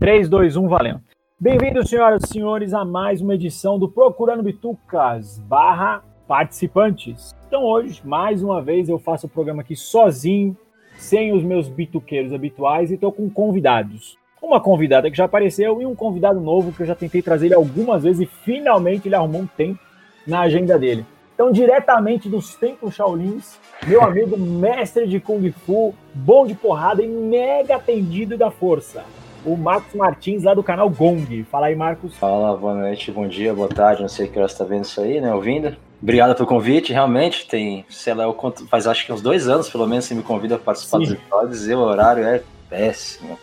3, 2, 1, valendo. Bem-vindos, senhoras e senhores, a mais uma edição do Procurando Bitucas barra participantes. Então hoje, mais uma vez, eu faço o programa aqui sozinho, sem os meus bituqueiros habituais e estou com convidados. Uma convidada que já apareceu e um convidado novo que eu já tentei trazer ele algumas vezes e finalmente ele arrumou um tempo na agenda dele. Então, diretamente dos templos Shaolins, meu amigo mestre de Kung Fu, bom de porrada e mega atendido da força. O Marcos Martins, lá do canal Gong. Fala aí, Marcos. Fala, boa noite, bom dia, boa tarde, não sei que hora você tá vendo isso aí, né, ouvindo. Obrigado pelo convite, realmente, tem, sei lá, faz acho que uns dois anos, pelo menos, você me convida para participar Sim. dos episódios e o horário é péssimo.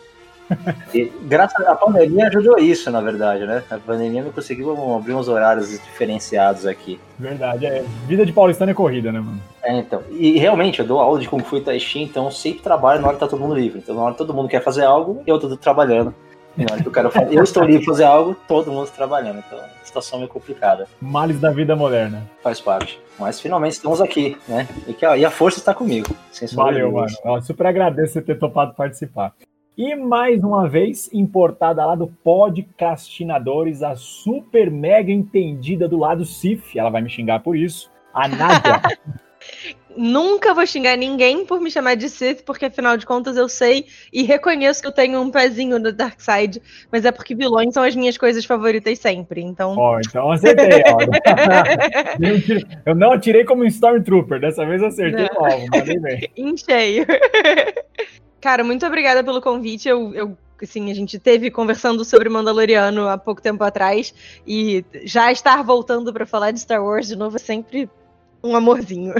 E, graças à pandemia ajudou isso, na verdade, né? A pandemia não conseguiu abrir uns horários diferenciados aqui. Verdade, é. Vida de paulistano é corrida, né, mano? É, então. E realmente, eu dou aula de Kung Fu e Tai Chi, então sempre trabalho na hora que tá todo mundo livre. Então, na hora que todo mundo quer fazer algo, eu tô trabalhando. Na hora que eu quero fazer, eu estou livre fazer algo, todo mundo trabalhando. Então, a situação é complicada. Males da vida moderna. Faz parte. Mas finalmente estamos aqui, né? E, que, e a força está comigo. Valeu, mano. Eu super agradeço você ter topado participar. E mais uma vez, importada lá do Podcastinadores, a super mega entendida do lado CIF, ela vai me xingar por isso, a Nádia. Nunca vou xingar ninguém por me chamar de Sith, porque afinal de contas eu sei e reconheço que eu tenho um pezinho no Dark Side, mas é porque vilões são as minhas coisas favoritas sempre, então. Ó, então acertei, ó. eu não atirei como um Stormtrooper, dessa vez acertei o alvo, mandei bem. Em cheio. Cara, muito obrigada pelo convite. Eu, eu assim, a gente teve conversando sobre Mandaloriano há pouco tempo atrás e já estar voltando para falar de Star Wars de novo é sempre um amorzinho.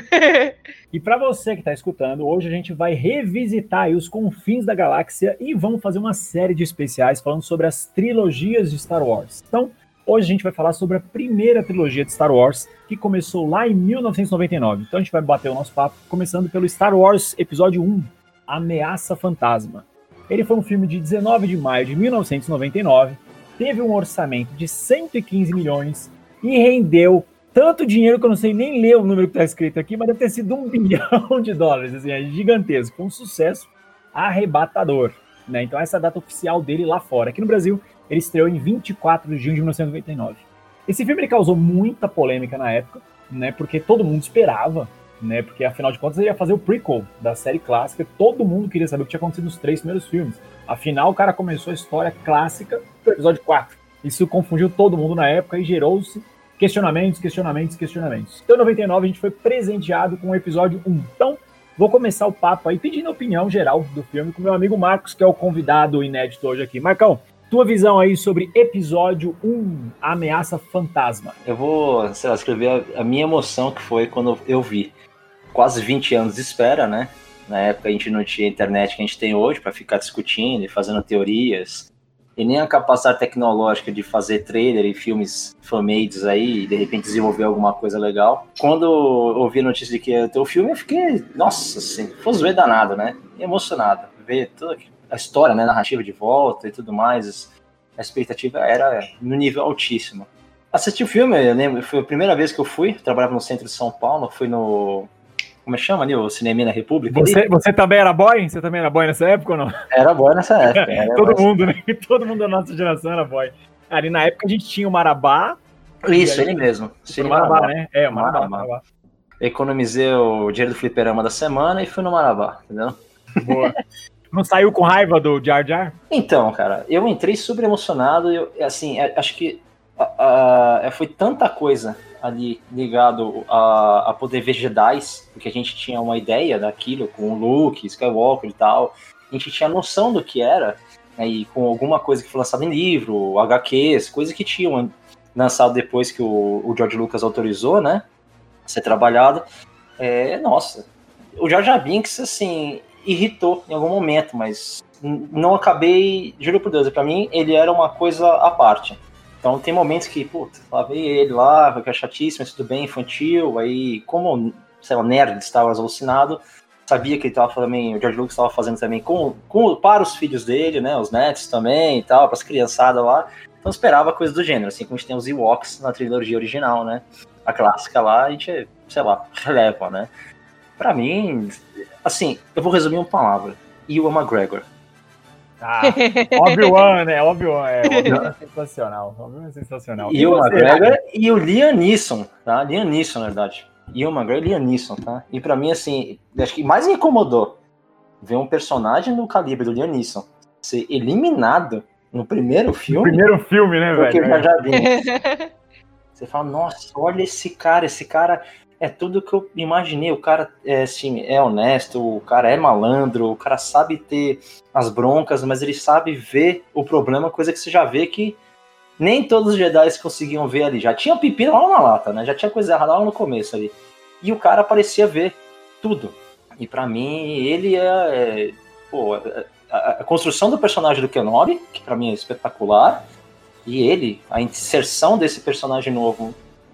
e para você que está escutando, hoje a gente vai revisitar os confins da galáxia e vamos fazer uma série de especiais falando sobre as trilogias de Star Wars. Então, hoje a gente vai falar sobre a primeira trilogia de Star Wars, que começou lá em 1999. Então a gente vai bater o nosso papo começando pelo Star Wars Episódio 1, Ameaça Fantasma. Ele foi um filme de 19 de maio de 1999, teve um orçamento de 115 milhões e rendeu tanto dinheiro que eu não sei nem ler o número que está escrito aqui, mas deve ter sido um bilhão de dólares, assim, é gigantesco, um sucesso arrebatador. Né? Então essa é a data oficial dele lá fora. Aqui no Brasil, ele estreou em 24 de junho de 1999. Esse filme causou muita polêmica na época, né? Porque todo mundo esperava né? Porque afinal de contas ele ia fazer o prequel da série clássica. Todo mundo queria saber o que tinha acontecido nos três primeiros filmes. Afinal, o cara começou a história clássica do episódio 4. Isso confundiu todo mundo na época e gerou-se questionamentos, questionamentos, questionamentos. Então, em 99, a gente foi presenteado com o episódio 1. Então, vou começar o papo aí pedindo a opinião geral do filme com meu amigo Marcos, que é o convidado inédito hoje aqui. Marcão, tua visão aí sobre episódio 1, Ameaça Fantasma. Eu vou, sei lá, escrever a, a minha emoção que foi quando eu vi quase 20 anos de espera, né? Na época a gente não tinha internet que a gente tem hoje para ficar discutindo e fazendo teorias. E nem a capacidade tecnológica de fazer trailer e filmes fan-mades aí e de repente desenvolver alguma coisa legal. Quando eu ouvi a notícia de que ia ter o filme, eu fiquei, nossa, assim, ver danado, né? Emocionado. Ver toda a história, né? Narrativa de volta e tudo mais. A expectativa era no nível altíssimo. Assisti o filme, eu lembro, foi a primeira vez que eu fui, trabalhava no centro de São Paulo, fui no como é que chama ali? O Cinema na República? Você, você também era boy? Você também era boy nessa época ou não? Era boy nessa época. Era Todo boy. mundo, né? Todo mundo da nossa geração era boy. Ali na época a gente tinha o Marabá. Isso, ele mesmo. Cine Marabá, Marabá, né? É, o Marabá. Marabá. Marabá. Economizei o dinheiro do fliperama da semana e fui no Marabá, entendeu? Boa. Não saiu com raiva do Jar Jar? Então, cara, eu entrei super emocionado. Eu, assim, é, acho que uh, foi tanta coisa ali ligado a, a poder ver Jedi, porque a gente tinha uma ideia daquilo com o Luke, Skywalker e tal. A gente tinha noção do que era, né, e com alguma coisa que foi lançada em livro, HQs, coisas que tinham lançado depois que o, o George Lucas autorizou, né? Ser trabalhado. É, nossa, o Jar Jar Binks, assim, irritou em algum momento, mas não acabei, juro por Deus, para mim ele era uma coisa à parte. Então tem momentos que, puta, lá veio ele lá, que é chatíssimo, mas tudo bem, infantil, aí como, sei lá, nerd estava alucinado, sabia que ele estava também, o George Lucas estava fazendo também com, com, para os filhos dele, né, os netos também e tal, para as criançadas lá, então esperava coisa do gênero, assim como a gente tem os Ewoks na trilogia original, né, a clássica lá, a gente, sei lá, releva, né. Para mim, assim, eu vou resumir uma palavra, Ewan McGregor. Ah, Obi-Wan, né? Obi-Wan é, Obi é sensacional. Obi-Wan é sensacional. E, e o McGregor e o Liam Neeson, tá? Liam Neeson, na verdade. E o McGregor e Liam Neeson, tá? E pra mim, assim, acho que mais me incomodou ver um personagem do calibre do Liam Neeson ser eliminado no primeiro filme. No primeiro filme, né, velho? Porque já vi. Você fala, nossa, olha esse cara, esse cara é tudo que eu imaginei. O cara é, assim, é honesto, o cara é malandro, o cara sabe ter as broncas, mas ele sabe ver o problema, coisa que você já vê que nem todos os Jedi conseguiam ver ali. Já tinha pepino lá na lata, né? Já tinha coisa errada lá no começo ali. E o cara parecia ver tudo. E para mim, ele é, é pô, a, a, construção do personagem do Kenobi, que para mim é espetacular, e ele, a inserção desse personagem novo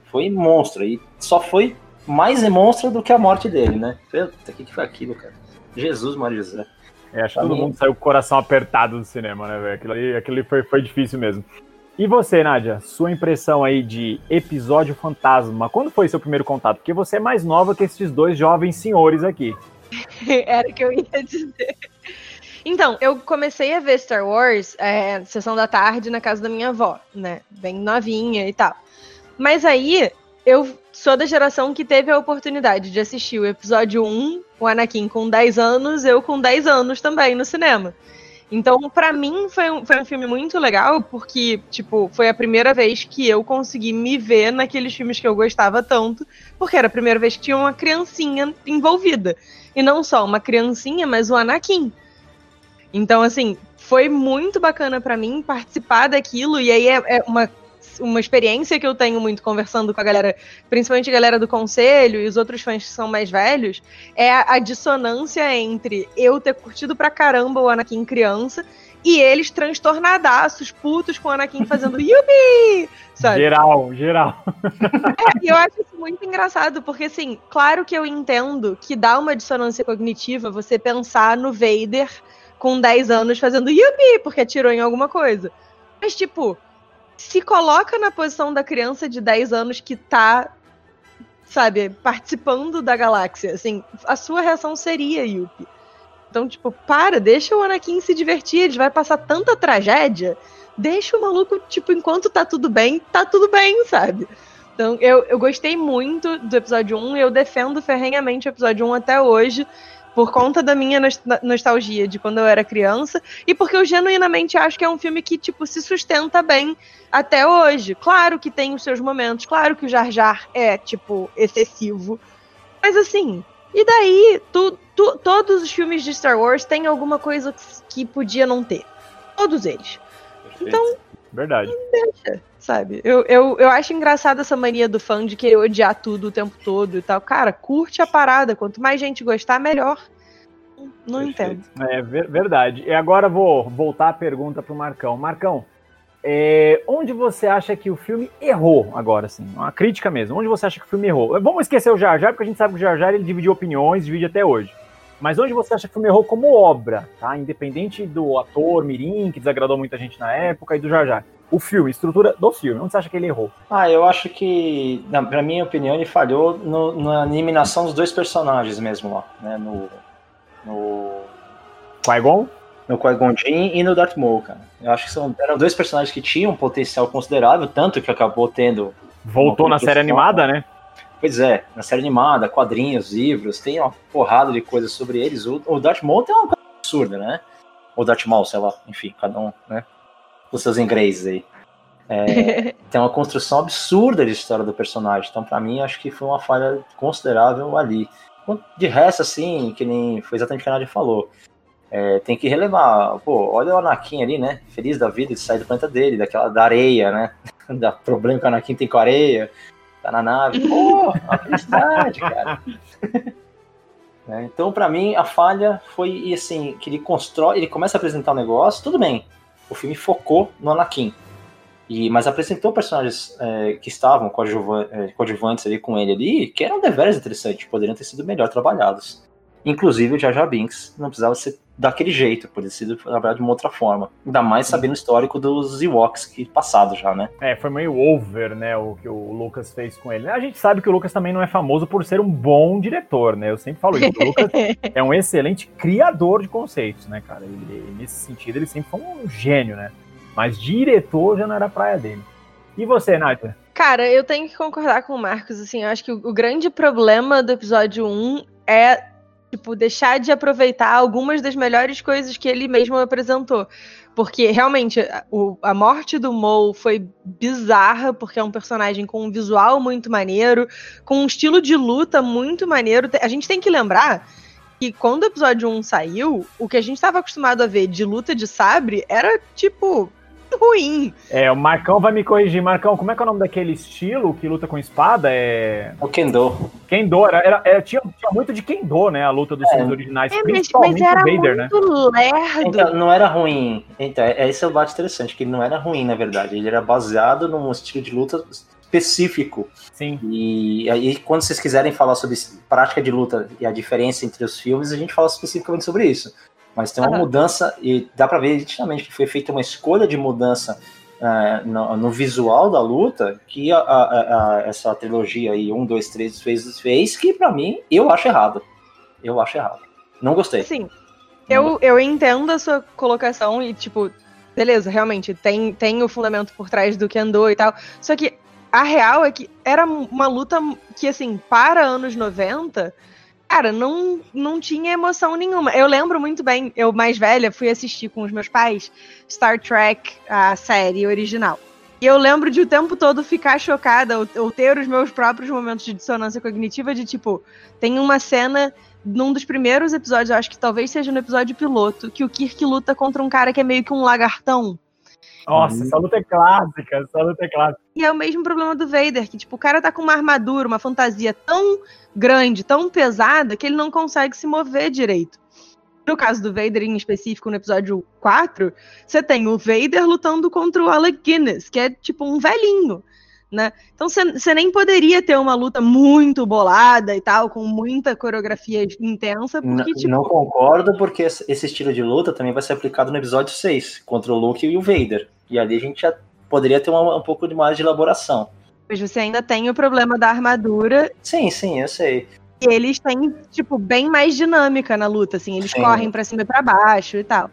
foi monstro. E só foi mais monstro do que a morte dele, né? Puta, o que, que foi aquilo, cara? Jesus, Maria José. É, acho que todo mim... mundo saiu com o coração apertado do cinema, né, velho? Aquilo ali, aquilo ali foi, foi difícil mesmo. E você, Nádia, sua impressão aí de episódio fantasma? Quando foi seu primeiro contato? Porque você é mais nova que esses dois jovens senhores aqui. Era o que eu ia dizer. Então, eu comecei a ver Star Wars é, sessão da tarde na casa da minha avó, né? Bem novinha e tal. Mas aí eu sou da geração que teve a oportunidade de assistir o episódio 1, o Anakin com 10 anos, eu com 10 anos também no cinema. Então, para mim, foi um, foi um filme muito legal, porque, tipo, foi a primeira vez que eu consegui me ver naqueles filmes que eu gostava tanto, porque era a primeira vez que tinha uma criancinha envolvida. E não só uma criancinha, mas o Anakin. Então, assim, foi muito bacana para mim participar daquilo, e aí é, é, uma, uma experiência que eu tenho muito conversando com a galera, principalmente a galera do conselho e os outros fãs que são mais velhos, é a, a dissonância entre eu ter curtido pra caramba o Anakin criança e eles transtornadaços, putos com o Anakin fazendo yubi! Sabe? Geral, geral. É, e eu acho isso muito engraçado, porque assim, claro que eu entendo que dá uma dissonância cognitiva você pensar no Vader com 10 anos fazendo yubi, porque atirou em alguma coisa. Mas, tipo, se coloca na posição da criança de 10 anos que tá, sabe, participando da galáxia. Assim, a sua reação seria Yuppie. Então, tipo, para, deixa o Anakin se divertir, ele vai passar tanta tragédia. Deixa o maluco, tipo, enquanto tá tudo bem, tá tudo bem, sabe? Então, eu, eu gostei muito do episódio 1 e eu defendo ferrenhamente o episódio 1 até hoje por conta da minha nostalgia de quando eu era criança e porque eu genuinamente acho que é um filme que tipo se sustenta bem até hoje. Claro que tem os seus momentos, claro que o Jar Jar é tipo excessivo, mas assim, e daí tu, tu, todos os filmes de Star Wars têm alguma coisa que podia não ter, todos eles. Perfeito. Então Verdade. Deixa, sabe? Eu, eu, eu acho engraçada essa mania do fã de querer odiar tudo o tempo todo e tal. Cara, curte a parada. Quanto mais gente gostar, melhor. Não Perfeito. entendo. É verdade. E agora vou voltar a pergunta pro Marcão. Marcão, é, onde você acha que o filme errou agora, assim? Uma crítica mesmo. Onde você acha que o filme errou? Vamos esquecer o Jar Jar, porque a gente sabe que o Jar Jar ele dividiu opiniões, divide até hoje. Mas onde você acha que o filme errou como obra, tá? Independente do ator Mirim, que desagradou muita gente na época, e do Jar Jar. O filme, estrutura do filme, onde você acha que ele errou? Ah, eu acho que, na, na minha opinião, ele falhou no, na eliminação dos dois personagens mesmo lá, né? No. No. Qui-Gon? No Qui-Gon Jinn e no Darth Maul, cara. Eu acho que são, eram dois personagens que tinham um potencial considerável, tanto que acabou tendo. Voltou na série animada, né? Pois é, na série animada, quadrinhos, livros, tem uma porrada de coisas sobre eles. O, o Darth Maul tem uma coisa absurda, né? Ou Darth Maul, sei lá, enfim, cada um, né? Os seus ingleses aí. É, tem uma construção absurda de história do personagem. Então, para mim, acho que foi uma falha considerável ali. De resto, assim, que nem foi exatamente o que a Nadia falou. É, tem que relevar, pô, olha o Anakin ali, né? Feliz da vida de sair do planeta dele, daquela da areia, né? da problema que o Anakin tem com a areia tá na nave. Pô, a felicidade, cara. é, então, para mim, a falha foi assim, que ele constrói, ele começa a apresentar o um negócio, tudo bem. O filme focou no Anakin. E, mas apresentou personagens é, que estavam coadjuvantes, é, coadjuvantes ali com ele ali, que eram deveras interessantes, poderiam ter sido melhor trabalhados. Inclusive o Jar Binks não precisava ser daquele jeito, poderia ser trabalhado de uma outra forma. Ainda mais sabendo o histórico dos Ewoks que passado já, né? É, foi meio over, né, o que o Lucas fez com ele. A gente sabe que o Lucas também não é famoso por ser um bom diretor, né? Eu sempre falo isso. O Lucas é um excelente criador de conceitos, né, cara? Ele, nesse sentido, ele sempre foi um gênio, né? Mas diretor já não era praia dele. E você, Nádia? Cara, eu tenho que concordar com o Marcos, assim, eu acho que o, o grande problema do episódio 1 é tipo, deixar de aproveitar algumas das melhores coisas que ele mesmo apresentou. Porque realmente a, o, a morte do Mo foi bizarra, porque é um personagem com um visual muito maneiro, com um estilo de luta muito maneiro. A gente tem que lembrar que quando o episódio 1 saiu, o que a gente estava acostumado a ver de luta de sabre era tipo ruim. É, o Marcão vai me corrigir. Marcão, como é que é o nome daquele estilo que luta com espada? É... O Kendo. Kendo, era, era, era tinha, tinha, muito de Kendo, né? A luta dos é. filmes originais, é, principalmente mas era o Vader, né? Lerdo. Então, não era ruim. Então, é, esse é o bate interessante, que ele não era ruim, na verdade. Ele era baseado num estilo de luta específico. Sim. E aí, quando vocês quiserem falar sobre prática de luta e a diferença entre os filmes, a gente fala especificamente sobre isso. Mas tem uma uhum. mudança, e dá para ver nitidamente que foi feita uma escolha de mudança uh, no, no, visual da luta que a, a, a, essa trilogia aí, 1, 2, 3 fez, fez que para mim eu acho errado. Eu acho errado. Não gostei. Sim. Eu, eu entendo a sua colocação e, tipo, beleza, realmente, tem, tem o fundamento por trás do Kendo e tal. Só que a real é que era uma luta que, assim, para anos 90 cara, não, não tinha emoção nenhuma. Eu lembro muito bem, eu mais velha fui assistir com os meus pais Star Trek, a série original. E eu lembro de o tempo todo ficar chocada ou, ou ter os meus próprios momentos de dissonância cognitiva de tipo, tem uma cena num dos primeiros episódios, eu acho que talvez seja no episódio piloto, que o Kirk luta contra um cara que é meio que um lagartão. Nossa, essa luta é clássica, essa luta é clássica. E é o mesmo problema do Vader, que tipo, o cara tá com uma armadura, uma fantasia tão grande, tão pesada, que ele não consegue se mover direito. No caso do Vader em específico, no episódio 4, você tem o Vader lutando contra o Alec Guinness, que é tipo um velhinho, né? Então você nem poderia ter uma luta muito bolada e tal, com muita coreografia intensa, porque não, tipo... Não concordo, porque esse estilo de luta também vai ser aplicado no episódio 6, contra o Luke e o Vader. E ali a gente já poderia ter uma, um pouco de mais de elaboração. Mas você ainda tem o problema da armadura. Sim, sim, eu sei. E eles têm, tipo, bem mais dinâmica na luta, assim, eles sim. correm para cima e pra baixo e tal,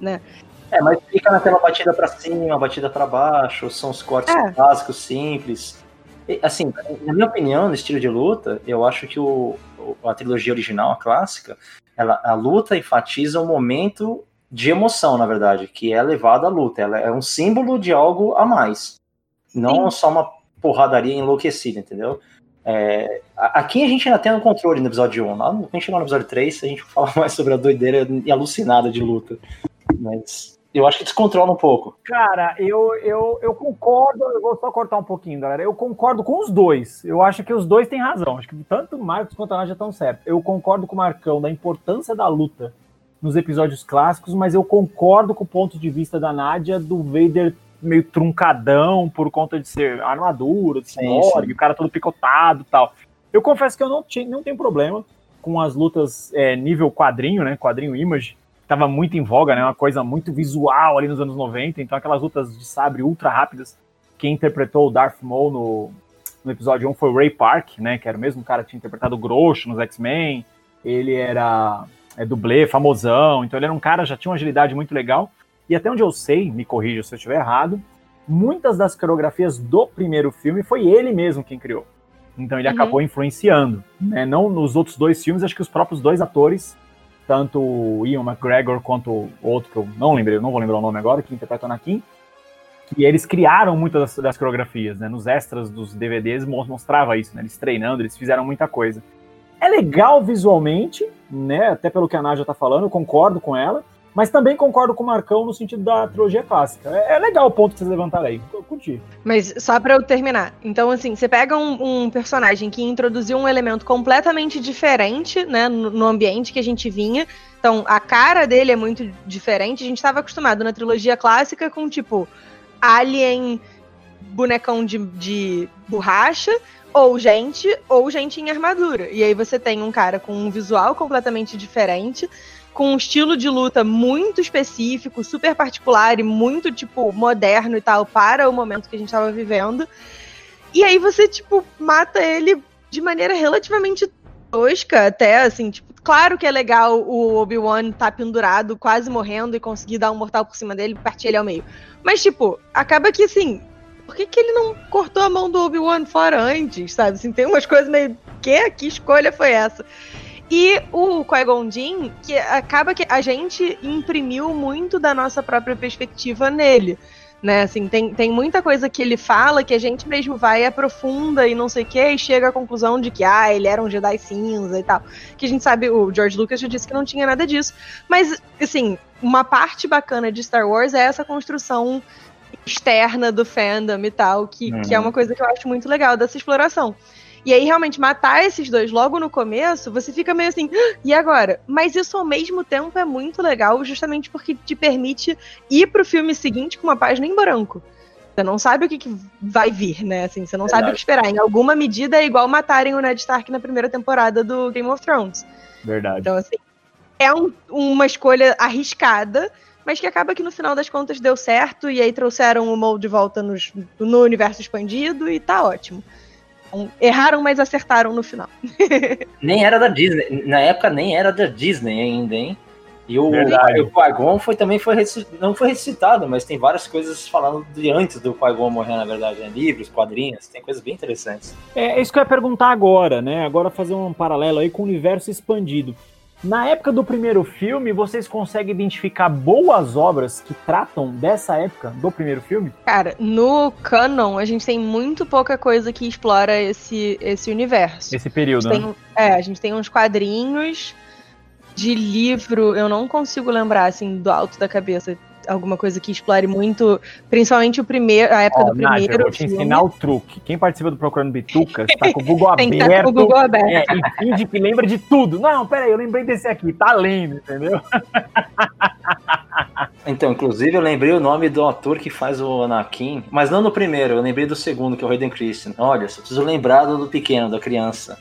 né? É, mas fica naquela batida para cima, batida para baixo, são os cortes é. básicos, simples. E, assim, na minha opinião, no estilo de luta, eu acho que o, a trilogia original, a clássica, ela, a luta enfatiza um momento de emoção, na verdade, que é levada à luta. Ela é um símbolo de algo a mais. Não Sim. só uma porradaria enlouquecida, entendeu? É, aqui a gente ainda tem o um controle no episódio 1. Lá, quando a gente chegar no episódio 3, a gente fala mais sobre a doideira e alucinada de luta. Mas eu acho que descontrola um pouco. Cara, eu, eu, eu concordo, eu vou só cortar um pouquinho, galera. Eu concordo com os dois. Eu acho que os dois têm razão. Acho que tanto o Marcos quanto a Nádia estão certos. Eu concordo com o Marcão da importância da luta nos episódios clássicos, mas eu concordo com o ponto de vista da Nádia do Vader meio truncadão por conta de ser armadura, de cyborg, o cara todo picotado e tal. Eu confesso que eu não, tinha, não tenho problema com as lutas é, nível quadrinho, né? Quadrinho image. Tava muito em voga, né? Uma coisa muito visual ali nos anos 90. Então, aquelas lutas de sabre ultra rápidas. Quem interpretou o Darth Maul no, no episódio 1 foi o Ray Park, né? Que era o mesmo cara que tinha interpretado o Grosso nos X-Men. Ele era é, dublê, famosão. Então, ele era um cara, já tinha uma agilidade muito legal. E até onde eu sei, me corrija se eu estiver errado, muitas das coreografias do primeiro filme foi ele mesmo quem criou. Então ele uhum. acabou influenciando. Né? Não nos outros dois filmes, acho que os próprios dois atores, tanto o Ian McGregor quanto o outro que eu não lembrei, não vou lembrar o nome agora, que interpreta o Anakin, que eles criaram muitas das, das, coreografias, né? Nos extras dos DVDs mostrava isso, né? Eles treinando, eles fizeram muita coisa. É legal visualmente, né? Até pelo que a Nádia tá falando, eu concordo com ela. Mas também concordo com o Marcão no sentido da trilogia clássica. É, é legal o ponto que vocês levantaram aí. Curti. Mas só para eu terminar. Então, assim, você pega um, um, personagem que introduziu um elemento completamente diferente, né, no, no, ambiente que a gente vinha. Então, a cara dele é muito diferente. A gente estava acostumado na trilogia clássica com, tipo, Alien bonecão de, de borracha, ou gente, ou gente em armadura. E aí você tem um cara com um visual completamente diferente, com um estilo de luta muito específico, super particular e muito, tipo, moderno e tal, para o momento que a gente tava vivendo. E aí você, tipo, mata ele de maneira relativamente tosca, até, assim, tipo, claro que é legal o Obi-Wan tá pendurado, quase morrendo, e conseguir dar um mortal por cima dele e partir ele ao meio. Mas, tipo, acaba que, assim, por que, que ele não cortou a mão do Obi-Wan fora antes, sabe? Assim, tem umas coisas meio. Que? Que escolha foi essa? E o Qui-Gon Jinn, que acaba que a gente imprimiu muito da nossa própria perspectiva nele. Né, assim, tem, tem muita coisa que ele fala que a gente mesmo vai aprofunda e não sei o que, e chega à conclusão de que, ah, ele era um Jedi cinza e tal. Que a gente sabe, o George Lucas já disse que não tinha nada disso. Mas, assim, uma parte bacana de Star Wars é essa construção externa do fandom e tal, que, uhum. que é uma coisa que eu acho muito legal dessa exploração. E aí, realmente, matar esses dois logo no começo, você fica meio assim, ah, e agora? Mas isso ao mesmo tempo é muito legal, justamente porque te permite ir pro filme seguinte com uma página em branco. Você não sabe o que, que vai vir, né? Assim, você não Verdade. sabe o que esperar. Em alguma medida é igual matarem o Ned Stark na primeira temporada do Game of Thrones. Verdade. Então, assim, é um, uma escolha arriscada, mas que acaba que no final das contas deu certo, e aí trouxeram o Mole de volta nos, no universo expandido e tá ótimo. Erraram, mas acertaram no final. nem era da Disney. Na época nem era da Disney ainda, hein? E o, o Qui-Gon foi, também foi não foi ressuscitado, mas tem várias coisas falando de antes do Qui-Gon morrer, na verdade, né? livros, quadrinhos, tem coisas bem interessantes. É isso que eu ia perguntar agora, né? Agora fazer um paralelo aí com o universo expandido. Na época do primeiro filme, vocês conseguem identificar boas obras que tratam dessa época do primeiro filme? Cara, no canon, a gente tem muito pouca coisa que explora esse, esse universo. Esse período, né? Tem, é, a gente tem uns quadrinhos de livro, eu não consigo lembrar, assim, do alto da cabeça alguma coisa que explore muito, principalmente o primeiro, a época oh, do primeiro. Nádia, eu vou te filme. ensinar o truque. Quem participa do Procurando Bitucas tá com o Google Tem aberto. Tá com o Google aberto. É, e finge que lembra de tudo. Não, peraí, eu lembrei desse aqui, tá lendo, entendeu? Então, inclusive, eu lembrei o nome do ator que faz o Anakin, mas não no primeiro, eu lembrei do segundo, que é o Hayden Christensen. Olha, só preciso lembrar do pequeno, da criança.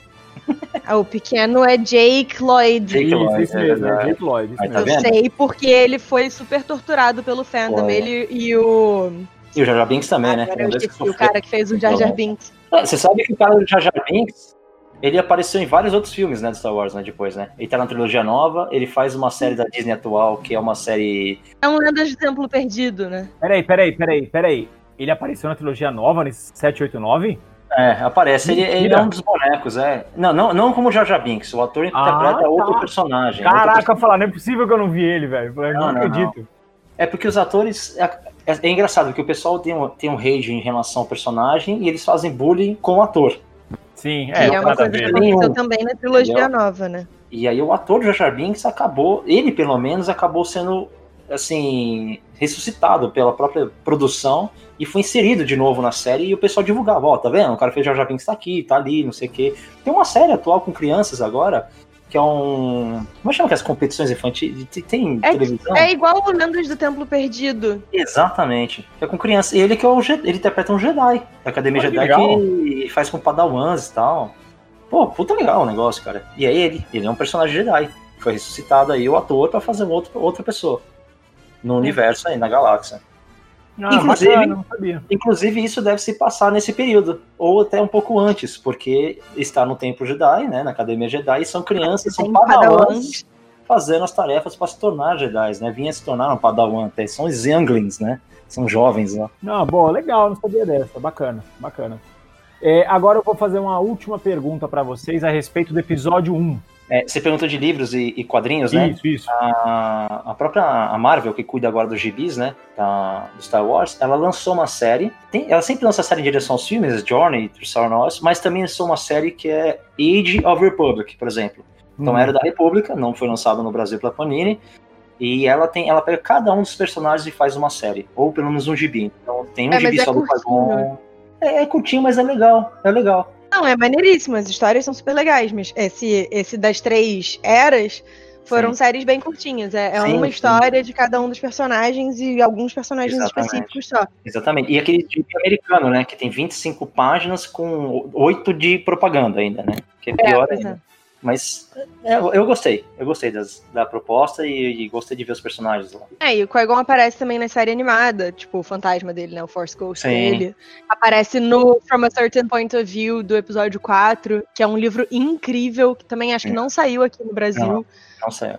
Ah, o pequeno é Jake Lloyd. Jake Lloyd, isso, é mesmo, é Jake Lloyd. Isso tá eu sei porque ele foi super torturado pelo fandom. Foi. Ele e o. E o Jar Jar Binks também, ah, né? Eu esqueci, o cara que fez o Jar Jar Binks. Ah, você sabe que o cara do Jar Jar Binks, ele apareceu em vários outros filmes, né, do Star Wars, né, depois, né? Ele tá na trilogia nova, ele faz uma série da Disney atual, que é uma série... É um Lendas de Templo Perdido, né? Peraí, peraí, peraí, peraí. Ele apareceu na trilogia nova, nesse 789? É, aparece. Ele, ele, é um dos bonecos, é. Não, não, não como Jar Jar Binks. O ator interpreta ah, outro tá. personagem. Caraca, outro falar, não é possível que eu não vi ele, velho. Eu não, não, acredito. Não. É porque os atores. É, é, é, engraçado que o pessoal tem um, tem um rage em relação ao personagem e eles fazem bullying com o ator. Sim, é. E é uma coisa que aconteceu também na trilogia Entendeu? nova, né? E aí o ator Jar Jar Binks acabou, ele pelo menos acabou sendo assim, ressuscitado pela própria produção e foi inserido de novo na série e o pessoal divulgava, ó, oh, tá vendo? O cara fez Jar Jar Binks tá aqui, tá ali, não sei o quê. Tem uma série atual com crianças agora, que é um... Como chama que as competições infantis? Tem é, televisão? É igual o Lendas do Templo Perdido. Exatamente. É com criança. Ele que é o ele interpreta um Jedi, da Academia Jedi, que faz com padawans e tal. Pô, puta legal o negócio, cara. E é ele, ele é um personagem Jedi. Foi ressuscitado aí o ator para fazer outro, outra pessoa no universo aí, na galáxia. Ah, inclusive, bacana, inclusive, isso deve se passar nesse período, ou até um pouco antes, porque está no Templo Jedi, né, na Academia Jedi, e são crianças, são padawans fazendo as tarefas para se tornar Jedi, né? Vinha se tornar um padawan até, são os younglings, né? São jovens lá. Não, boa, legal, não sabia dessa, bacana, bacana. É, agora eu vou fazer uma última pergunta para vocês a respeito do episódio 1. É, você perguntou de livros e, e quadrinhos, né? Isso, isso. A, a, própria a Marvel, que cuida agora dos gibis, né? Da, do Star Wars, ela lançou uma série. Tem, ela sempre lança série em direção aos filmes, Journey, Star Wars, mas também lançou uma série que é Age of Republic, por exemplo. Então hum. era da República, não foi lançado no Brasil pela Panini. E ela tem, ela pega cada um dos personagens e faz uma série, ou pelo menos um gibi. Então tem um é, gibi é só do Pagon. É, é curtinho, mas é legal, é legal. Não, é maneiríssimo, as histórias são super legais, mas esse, esse das três eras Foram Sim. séries bem curtinhas. É, é sim, uma história de cada um dos personagens e alguns personagens Exatamente. específicos só. Exatamente. E aquele tipo americano, né? Que tem 25 páginas com 8 de propaganda ainda, né? Que é, é pior é, ainda. Mas é, eu gostei. Eu gostei das, da proposta e, e, gostei de ver os personagens lá. É, e o Qui-Gon aparece também na série animada, tipo, o fantasma dele, né? O Force Ghost Sim. dele. Aparece no From a Certain Point of View do episódio 4, que é um livro incrível, que também acho que não saiu aqui no Brasil. Não, não saiu.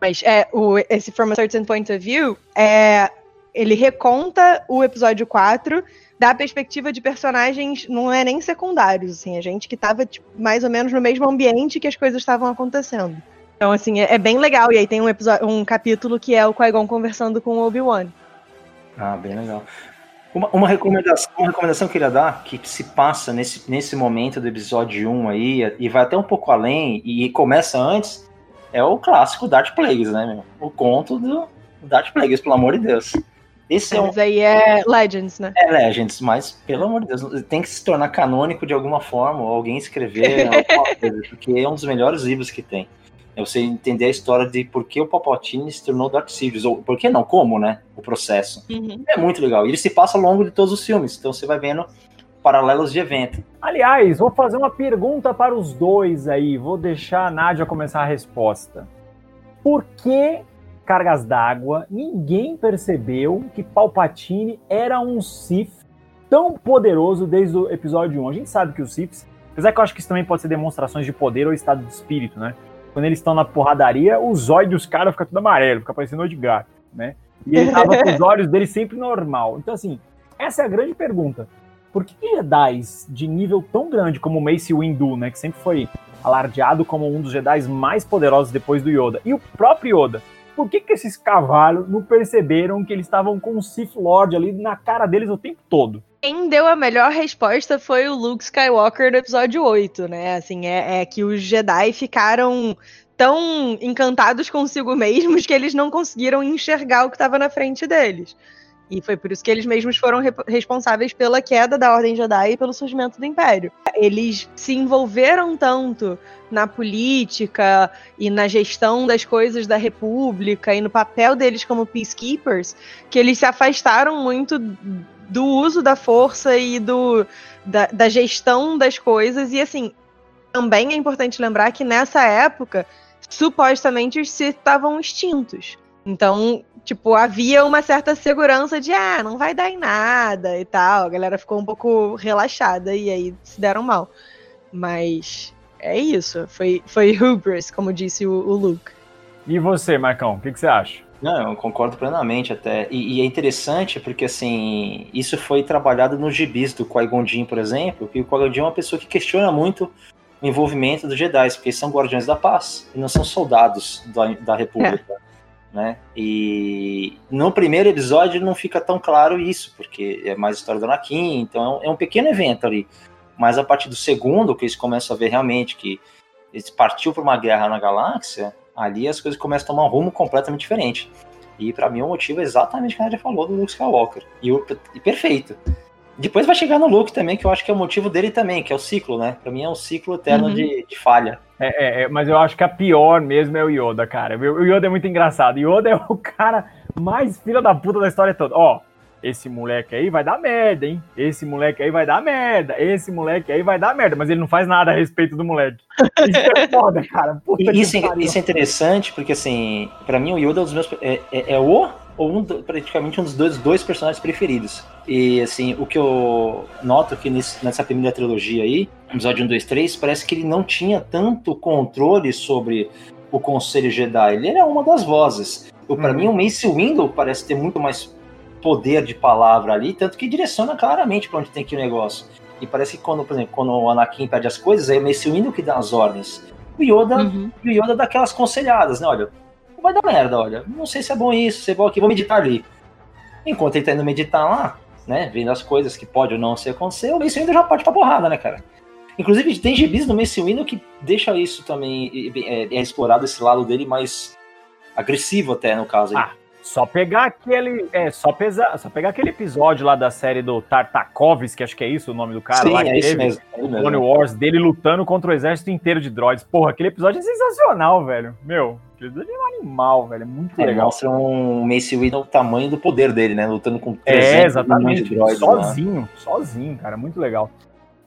Mas é, o, esse From a Certain Point of View é. Ele reconta o episódio 4 da perspectiva de personagens não é nem secundários, assim, a gente que tava tipo, mais ou menos no mesmo ambiente que as coisas estavam acontecendo. Então, assim, é, é, bem legal. E aí tem um, episódio, um capítulo que é o Qui-Gon conversando com o Obi-Wan. Ah, bem legal. Uma, uma, recomendação, uma recomendação que eu queria dar, que se passa nesse, nesse momento do episódio 1 aí, e vai até um pouco além, e começa antes, é o clássico Darth Plagueis, né, meu? O conto do Darth Plagueis, pelo amor de Deus. Esse é um... Mas aí é Legends, né? É Legends, mas pelo amor de Deus, tem que se tornar canônico de alguma forma, ou alguém escrever coisa, porque é um dos melhores livros que tem. É você entender a história de por que o Palpatine se tornou Dark Sidious, ou por que não, como, né? O processo. Uhum. É muito legal. E ele se passa ao longo de todos os filmes, então você vai vendo paralelos de evento. Aliás, vou fazer uma pergunta para os dois aí, vou deixar a Nádia começar a resposta. Por que cargas d'água, ninguém percebeu que Palpatine era um Sith tão poderoso desde o episódio 1. A gente sabe que os Siths, apesar que eu acho que isso também pode ser demonstrações de poder ou estado de espírito, né? Quando eles estão na porradaria, os olhos dos caras ficam tudo amarelo, fica parecendo de gato, né? E ele tava com os olhos dele sempre normal. Então, assim, essa é a grande pergunta. Por que Jedi de nível tão grande como o Mace Windu, né? Que sempre foi alardeado como um dos Jedi mais poderosos depois do Yoda. E o próprio Yoda por que, que esses cavalos não perceberam que eles estavam com o Sith Lord ali na cara deles o tempo todo? Quem deu a melhor resposta foi o Luke Skywalker do episódio 8, né? Assim, é, é que os Jedi ficaram tão encantados consigo mesmos que eles não conseguiram enxergar o que estava na frente deles. E foi por isso que eles mesmos foram re responsáveis pela queda da Ordem Jedi e pelo surgimento do Império. Eles se envolveram tanto na política e na gestão das coisas da República e no papel deles como peacekeepers que eles se afastaram muito do uso da força e do, da, da gestão das coisas. E assim, também é importante lembrar que nessa época, supostamente os Sith estavam extintos. Então, tipo, havia uma certa segurança de, ah, não vai dar em nada e tal. A galera ficou um pouco relaxada e aí se deram mal. Mas é isso. Foi, foi hubris, como disse o, o Luke. E você, Marcão, o que, que, você acha? Não, eu concordo plenamente até. E, e, é interessante porque, assim, isso foi trabalhado nos gibis do Qui-Gon Jinn, por exemplo, que o Qui-Gon é uma pessoa que questiona muito o envolvimento dos Jedi, porque eles são guardiões da paz e não são soldados da, da República. É né? E no primeiro episódio não fica tão claro isso, porque é mais história do Anakin, então é um pequeno evento ali. Mas a partir do segundo, que eles começam a ver realmente que eles partiu para uma guerra na galáxia, ali as coisas começam a tomar um rumo completamente diferente. E para mim o motivo é exatamente o que a gente falou do Luke Skywalker. E, o, e perfeito. Depois vai chegar no Luke também, que eu acho que é o motivo dele também, que é o ciclo, né? Pra mim é um ciclo eterno uhum. de, de, falha. É, é, é, mas eu acho que a pior mesmo é o Yoda, cara. O Yoda é muito engraçado. O Yoda é o cara mais filha da puta da história toda. Ó, esse moleque aí vai dar merda, hein? Esse moleque aí vai dar merda. Esse moleque aí vai dar merda. Mas ele não faz nada a respeito do moleque. Isso é foda, cara. Isso, é, isso é interessante, porque assim, para mim o Yoda é um dos meus. É, é, é o ou um, praticamente um dos dois, dois personagens preferidos. E assim, o que eu noto que nesse, nessa primeira trilogia aí, episódio 1, 2, 3, parece que ele não tinha tanto controle sobre o Conselho Jedi. Ele era uma das vozes. Para uhum. mim, o Mace Windu parece ter muito mais poder de palavra ali, tanto que direciona claramente para onde tem que ir o negócio. E parece que quando, por exemplo, quando o Anakin pede as coisas, é o Mace Windu que dá as ordens. O Yoda, uhum. o Yoda dá aquelas conselhadas, né? Olha, vai dar merda, olha. Não sei se é bom isso, se é bom aqui, vou meditar ali. Enquanto ele tá indo meditar lá, né, vendo as coisas que pode ou não se acontecer, o Mace Windu já pode pra porrada, né, cara? Inclusive, tem gibis no Mace Windu que deixa isso também, é, é, explorado esse lado dele mais agressivo até, no caso. Ah, só pegar aquele. É, só, pesar, só pegar aquele episódio lá da série do Tartakovs, que acho que é isso o nome do cara Sim, lá. É isso mesmo. É Clone Wars, dele lutando contra o exército inteiro de droids. Porra, aquele episódio é sensacional, velho. Meu, Aquele desenho é um animal, velho. É muito É, legal. mostra um Mace Windu o tamanho do poder dele, né? Lutando com 300 É, exatamente. de droids lá. sozinho, sozinho, cara. Muito legal.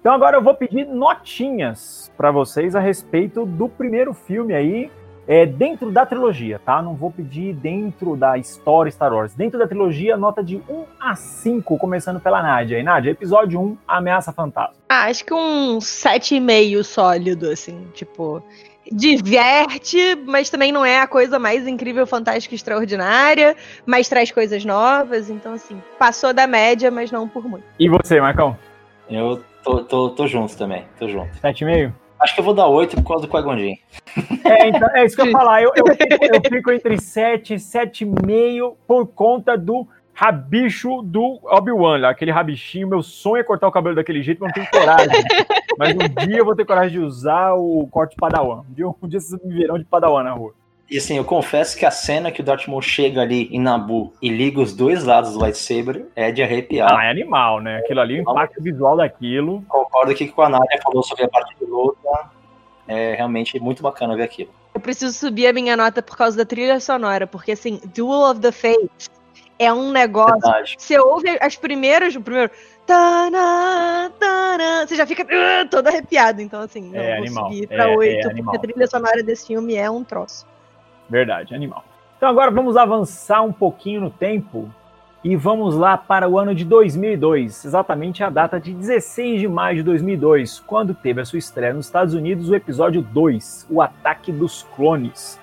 Então agora eu vou pedir notinhas pra vocês a respeito do primeiro filme aí, é, dentro da trilogia, tá? Não vou pedir dentro da história Star Wars. Dentro da trilogia, nota de 1 a 5, começando pela Nádia. E Nádia, episódio 1, Ameaça Fantasma. Ah, acho que um 7,5 sólido, assim, tipo. Diverte, mas também não é a coisa mais incrível, fantástica e extraordinária, mas traz coisas novas, então assim, passou da média, mas não por muito. E você, Marcão? Eu tô, tô, tô junto também, tô junto. 7,5? Acho que eu vou dar 8 por causa do Qui-Gon Jinn. É, então, é isso que eu ia falar. Eu, eu, fico, eu fico entre 7 e 7,5 por conta do rabicho do Obi-Wan, lá, aquele rabichinho. Meu sonho é cortar o cabelo daquele jeito, mas não tenho coragem. mas um dia eu vou ter coragem de usar o corte Padawan. Um dia, um dia vocês me verão de Padawan na rua. E assim, eu confesso que a cena que o Darth Maul chega ali em Naboo e liga os dois lados do lightsaber é de arrepiar. Ah, é animal, né? Aquilo ali, o impacto visual daquilo. Concordo aqui com a Nádia falou sobre a parte de luta. É realmente muito bacana ver aquilo. Eu preciso subir a minha nota por causa da trilha sonora, porque assim, Duel of the Fates é um negócio. Verdade. Você ouve as primeiras, o primeiro. Tana, tana, você já fica uh, todo arrepiado. Então, assim, não É vou animal, subir é- pra é 8, animal. porque a trilha sonora desse filme é um troço. Verdade, animal. Então agora vamos avançar um pouquinho no tempo e vamos lá para o ano de 2002, exatamente a data de 16 de maio de 2002, quando teve a sua estreia nos Estados Unidos o episódio 2, O Ataque dos Clones.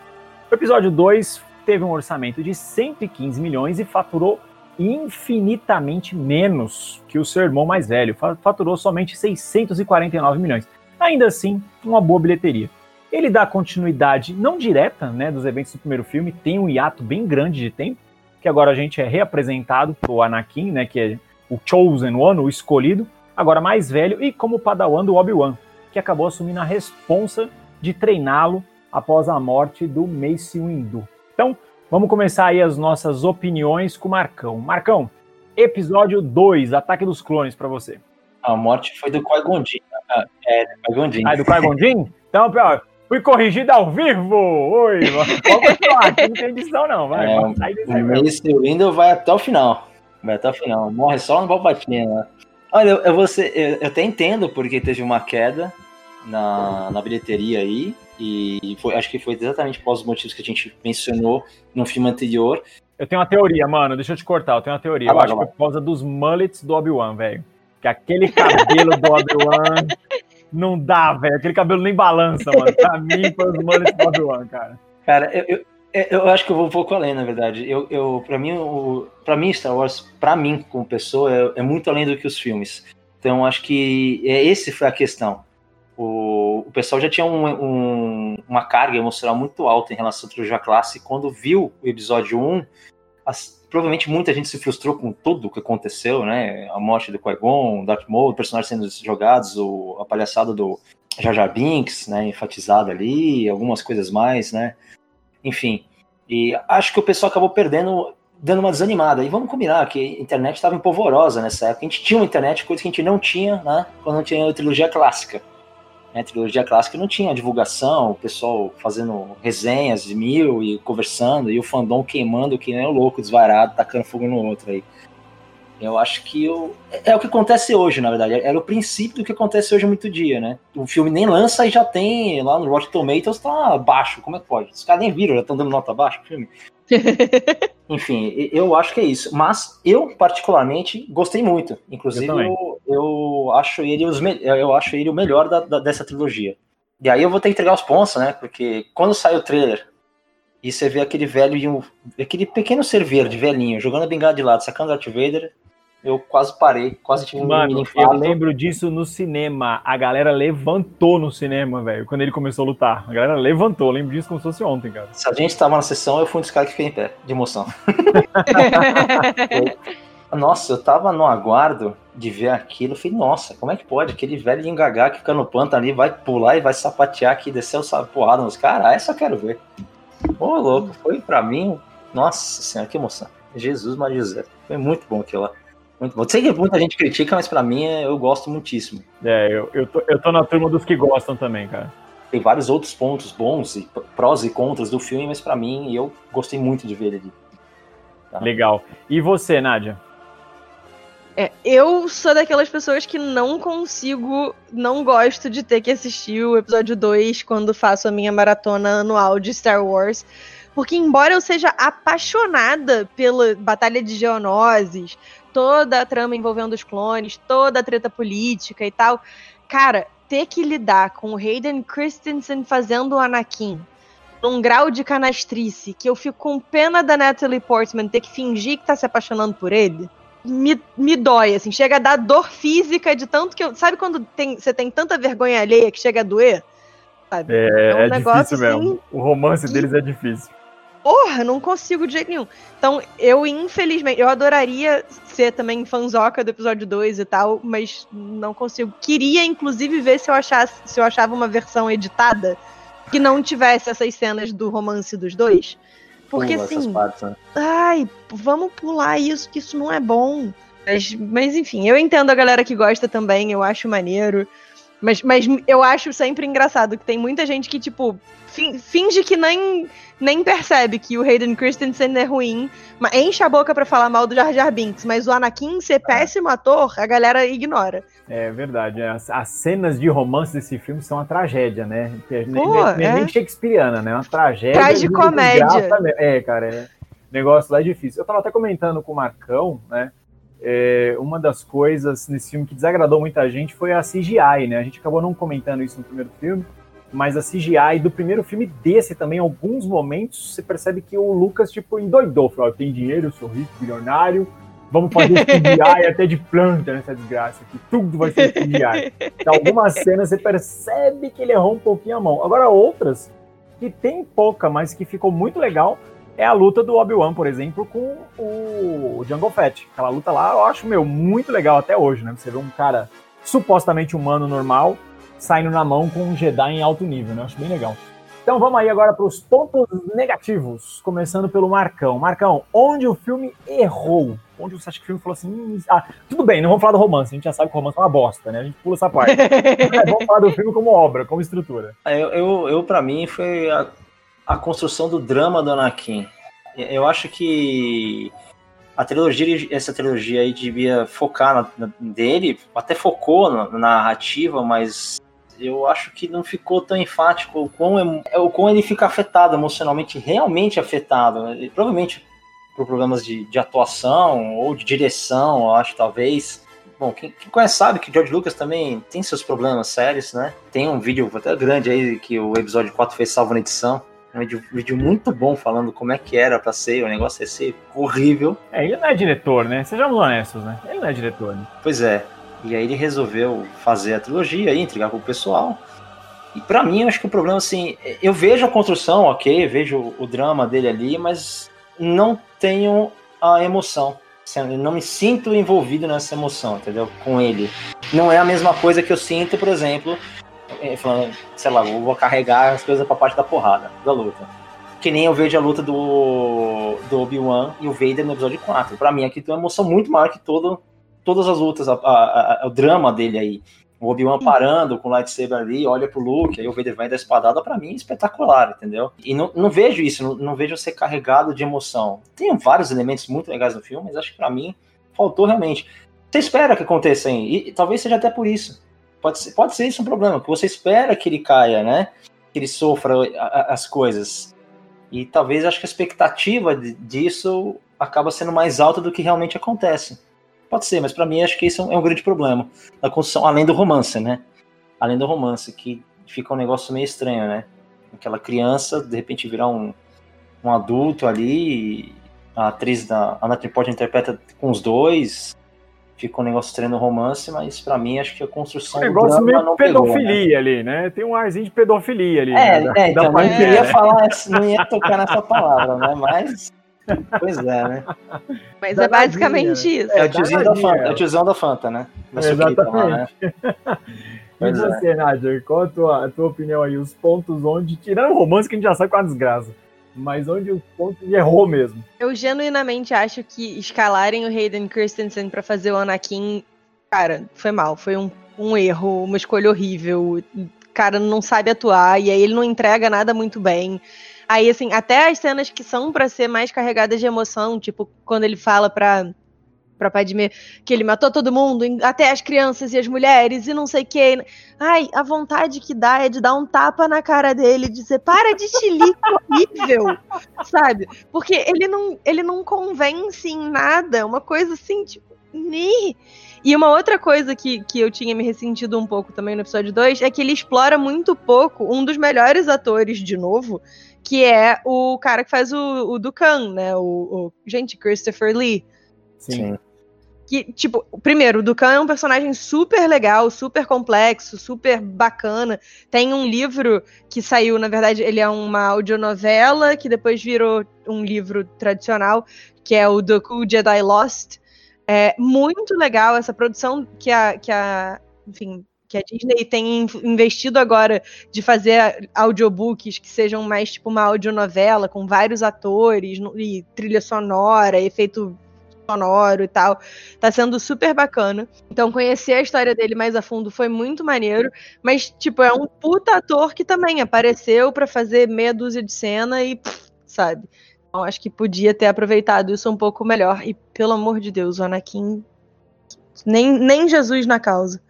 O episódio 2 teve um orçamento de 115 milhões e faturou infinitamente menos que o seu irmão mais velho, fa- faturou somente 649 milhões. Ainda assim, uma boa bilheteria. Ele dá continuidade não direta né, dos eventos do primeiro filme, tem um hiato bem grande de tempo, que agora a gente é reapresentado pro Anakin, né, que é o Chosen One, o escolhido, agora mais velho e como padawan do Obi-Wan, que acabou assumindo a responsa de treiná-lo após a morte do Mace Windu. Então, vamos começar aí as nossas opiniões com o Marcão. Marcão, episódio 2, Ataque dos Clones para você. A morte foi do Qui-Gon Jinn. Ah, É, do Qui-Gon Jinn. Ah, do Qui-Gon Jinn? Então, ó, fui corrigido ao vivo! Oi, mano. Pode continuar, aqui não tem edição não, vai. É, vai. Mace Windu vai até o final. Vai até o final. Morre só no Palpatine, né? Olha, eu, eu, vou ser- eu- eu até entendo porque teve uma queda na, na bilheteria aí. E foi- acho que foi exatamente por causa dos motivos que a gente mencionou no filme anterior. Eu tenho uma teoria, mano, deixa eu te cortar, eu tenho uma teoria. Vai eu lá, acho que foi por causa dos mullets do Obi-Wan, velho. Que aquele cabelo do Obi-Wan não dá, velho. Aquele cabelo nem balança, mano. Pra mim, foi os mullets do Obi-Wan, cara. Cara, eu, eu, eu acho que eu vou um pouco além, na verdade. Eu, eu, pra, mim, o, pra mim, Star Wars, pra mim, como pessoa, é, é muito além do que os filmes. Então, acho que é, esse foi a questão. O, o pessoal já tinha um- um- uma carga emocional muito alta em relação à trilogia clássica. e Quando viu o episódio 1, as- provavelmente muita gente se frustrou com tudo o que aconteceu, né? A morte do Qui-Gon, Darth Maul, o personagem sendo jogados, o, a palhaçada do Jar Jar Binks, né? Enfatizada ali, algumas coisas mais, né? Enfim, e acho que o pessoal acabou perdendo, dando uma desanimada. E vamos combinar que a internet estava empolvorosa nessa época. A gente tinha uma internet, coisa que a gente não tinha, né? Quando não tinha a trilogia clássica. Né, trilogia clássica não tinha divulgação, o pessoal fazendo resenhas de mil e conversando, e o fandom queimando que nem o louco, desvairado, tacando fogo no outro aí. Eu acho que eu, é o que acontece hoje, na verdade. Era o princípio do que acontece hoje muito dia, né? O filme nem lança e já tem lá no Rotten Tomatoes tá baixo. Como é que pode? Os caras nem viram, já estão dando nota baixa pro filme. Enfim, eu acho que é isso. Mas eu, particularmente, gostei muito. Inclusive, Eu eu, eu acho, ele os me- eu acho ele o melhor da- da- dessa trilogia. E aí eu vou ter que entregar os pontos, né? Porque quando sai o trailer e você vê aquele velho e um. aquele pequeno ser verde, velhinho, jogando a bengala de lado, sacando Darth Vader, eu quase parei, quase tive um Mano, eu lembro disso no cinema. A galera levantou no cinema, velho, quando ele começou a lutar. A galera levantou, eu lembro disso como se fosse ontem, cara. Se a gente tava na sessão, eu fui um dos caras que fiquei em pé, de emoção. Nossa, eu tava no aguardo de ver aquilo. Eu falei, nossa, como é que pode? Aquele velho engagar que fica no pântano ali, vai pular e vai sapatear aqui, descer o porrada nos caras. Ah, essa eu quero ver. Ô, louco, foi pra mim. Nossa senhora, que emoção. Jesus Maria José. Foi muito bom aquilo lá. Muito bom. Sei que muita gente critica, mas pra mim é- eu gosto muitíssimo. É, eu, eu, tô, eu tô na turma dos que gostam também, cara. tem vários outros pontos bons e prós e contras do filme, mas para mim eu gostei muito de ver ele. Tá? Legal. E você, Nádia? É, eu sou daquelas pessoas que não consigo, não gosto de ter que assistir o episódio 2 quando faço a minha maratona anual de Star Wars. Porque, embora eu seja apaixonada pela Batalha de Geonosis, toda a trama envolvendo os clones, toda a treta política e tal, cara, ter que lidar com o Hayden Christensen fazendo o Anakin num grau de canastrice que eu fico com pena da Natalie Portman ter que fingir que tá se apaixonando por ele, me, me dói, assim, chega a dar dor física de tanto que eu. Sabe quando tem, você tem tanta vergonha alheia que chega a doer? Sabe? É, é, um é negócio, difícil mesmo. Assim, o romance que... deles é difícil. Porra, não consigo de jeito nenhum. Então, eu, infelizmente, eu adoraria ser também fanzoca do episódio 2 e tal, mas não consigo. Queria, inclusive, ver se eu achasse, se eu achava uma versão editada que não tivesse essas cenas do romance dos dois. Porque Pula assim. Partes, né? Ai, vamos pular isso, que isso não é bom. Mas, mas, enfim, eu entendo a galera que gosta também, eu acho maneiro. Mas, mas eu acho sempre engraçado que tem muita gente que, tipo, finge que nem, nem percebe que o Hayden Christensen é ruim, enche a boca para falar mal do Jar Jar Binks, mas o Anakin ser é. péssimo ator, a galera ignora. É verdade, as, as cenas de romance desse filme são uma tragédia, né? Pô, nem, é. nem Shakespeareana, né? Uma tragédia. Tragicomédia. É, cara, é negócio lá é difícil. Eu tava até comentando com o Marcão, né? É, uma das coisas nesse filme que desagradou muita gente foi a CGI, né? A gente acabou não comentando isso no primeiro filme, mas a CGI do primeiro filme desse também, em alguns momentos, você percebe que o Lucas, tipo, endoidou. Falou, tem dinheiro, sou rico, milionário, vamos fazer CGI até de planta nessa desgraça aqui, tudo vai ser CGI. Então, algumas cenas você percebe que ele errou um pouquinho a mão. Agora, outras que tem pouca, mas que ficou muito legal, é a luta do Obi-Wan, por exemplo, com o Jungle Fett. Aquela luta lá, eu acho, meu, muito legal até hoje, né? Você vê um cara supostamente humano normal, saindo na mão com um Jedi em alto nível, né? Acho bem legal. Então vamos aí agora para os pontos negativos, começando pelo Marcão. Marcão, onde o filme errou? Onde você acha que o filme falou assim? Hum, ah, tudo bem, não vamos falar do romance, a gente já sabe que o romance é uma bosta, né? A gente pula essa parte. vamos falar do filme como obra, como estrutura. Eu, eu, eu para mim, foi a, a construção do drama do Anakin. Eu acho que a trilogia, essa trilogia aí devia focar na, na, dele, até focou na, na narrativa, mas eu acho que não ficou tão enfático o quão, é, o quão ele fica afetado emocionalmente, realmente afetado. Né? Provavelmente por problemas de, de atuação ou de direção, eu acho, talvez. Bom, quem, quem, conhece sabe que George Lucas também tem seus problemas sérios, né? Tem um vídeo até grande aí que o episódio 4 fez salvo na edição. Um vídeo, vídeo muito bom falando como é que era pra ser, o negócio ia ser horrível. É, ele não é diretor, né? Sejamos honestos, né? Ele não é diretor, né? Pois é. E aí ele resolveu fazer a trilogia e entregar pro pessoal. E para mim, eu acho que o problema, assim, eu vejo a construção, ok, vejo o drama dele ali, mas não tenho a emoção. Assim, não me sinto envolvido nessa emoção, entendeu? Com ele. Não é a mesma coisa que eu sinto, por exemplo, é, falando, sei lá, eu vou carregar as coisas pra parte da porrada, da luta. Que nem eu vejo a luta do, do Obi-Wan e o Vader no episódio 4. Pra mim, aqui tem uma emoção muito maior que todo, todas as lutas, a, a, a, o drama dele aí. O Obi-Wan parando com o lightsaber ali, olha pro Luke, aí o Vader vai dar espadada, para mim é espetacular, entendeu? E não, não vejo isso, não, não, vejo ser carregado de emoção. Tem vários elementos muito legais no filme, mas acho que para mim faltou realmente. Você espera que aconteça aí, e, e talvez seja até por isso. Pode ser, pode ser isso um problema, que você espera que ele caia, né? Que ele sofra as coisas. E talvez acho que a expectativa disso acaba sendo mais alta do que realmente acontece. Pode ser, mas para mim acho que isso é um grande problema da construção, além do romance, né? Além do romance, que fica um negócio meio estranho, né? Aquela criança, de repente, virar um, um adulto ali, a atriz da a Natalie Portman interpreta com os dois, fica um negócio estranho no romance, mas para mim acho que a construção um negócio meio pedofilia pegou, né? ali, né? Tem um arzinho de pedofilia ali. É, né? é então, não queria falar, não ia tocar nessa palavra, né? Mas Pois é, né? Mas é basicamente isso. É o tiozinho da Fanta, é o tiozão da Fanta, né? Da Exatamente. Lá, né? E pois você, é. Nadir, qual a tua, a tua opinião aí? Os pontos onde, tirando o romance que a gente já sabe com a desgraça, mas onde os pontos errou mesmo? Eu genuinamente acho que escalarem o Hayden Christensen para fazer o Anakin, cara, foi mal. Foi um, um erro, uma escolha horrível cara não sabe atuar, e aí ele não entrega nada muito bem. Aí, assim, até as cenas que são para ser mais carregadas de emoção, tipo, quando ele fala pra, pra Padme que ele matou todo mundo, até as crianças e as mulheres, e não sei o que. Ai, a vontade que dá é de dar um tapa na cara dele e dizer, para de chilique horrível, sabe? Porque ele não, ele não convence em nada, uma coisa assim, tipo, ni. E uma outra coisa que, que eu tinha me ressentido um pouco também no episódio 2 é que ele explora muito pouco um dos melhores atores, de novo, que é o cara que faz o, o Dukan, né? O, o, gente, Christopher Lee. Sim. Que, tipo, primeiro, o Dukan é um personagem super legal, super complexo, super bacana. Tem um livro que saiu, na verdade, ele é uma audionovela que depois virou um livro tradicional, que é o Doku Jedi Lost, é muito legal essa produção que a, que a, enfim, que a Disney tem investido agora de fazer audiobooks que sejam mais tipo uma audionovela com vários atores e trilha sonora, efeito sonoro e tal. Tá sendo super bacana. Então, conhecer a história dele mais a fundo foi muito maneiro. Mas, tipo, é um puta ator que também apareceu para fazer meia dúzia de cena e, pff, sabe? Então, acho que podia ter aproveitado isso um pouco melhor. E, pelo amor de Deus, o Anakin. Nem, nem Jesus na causa.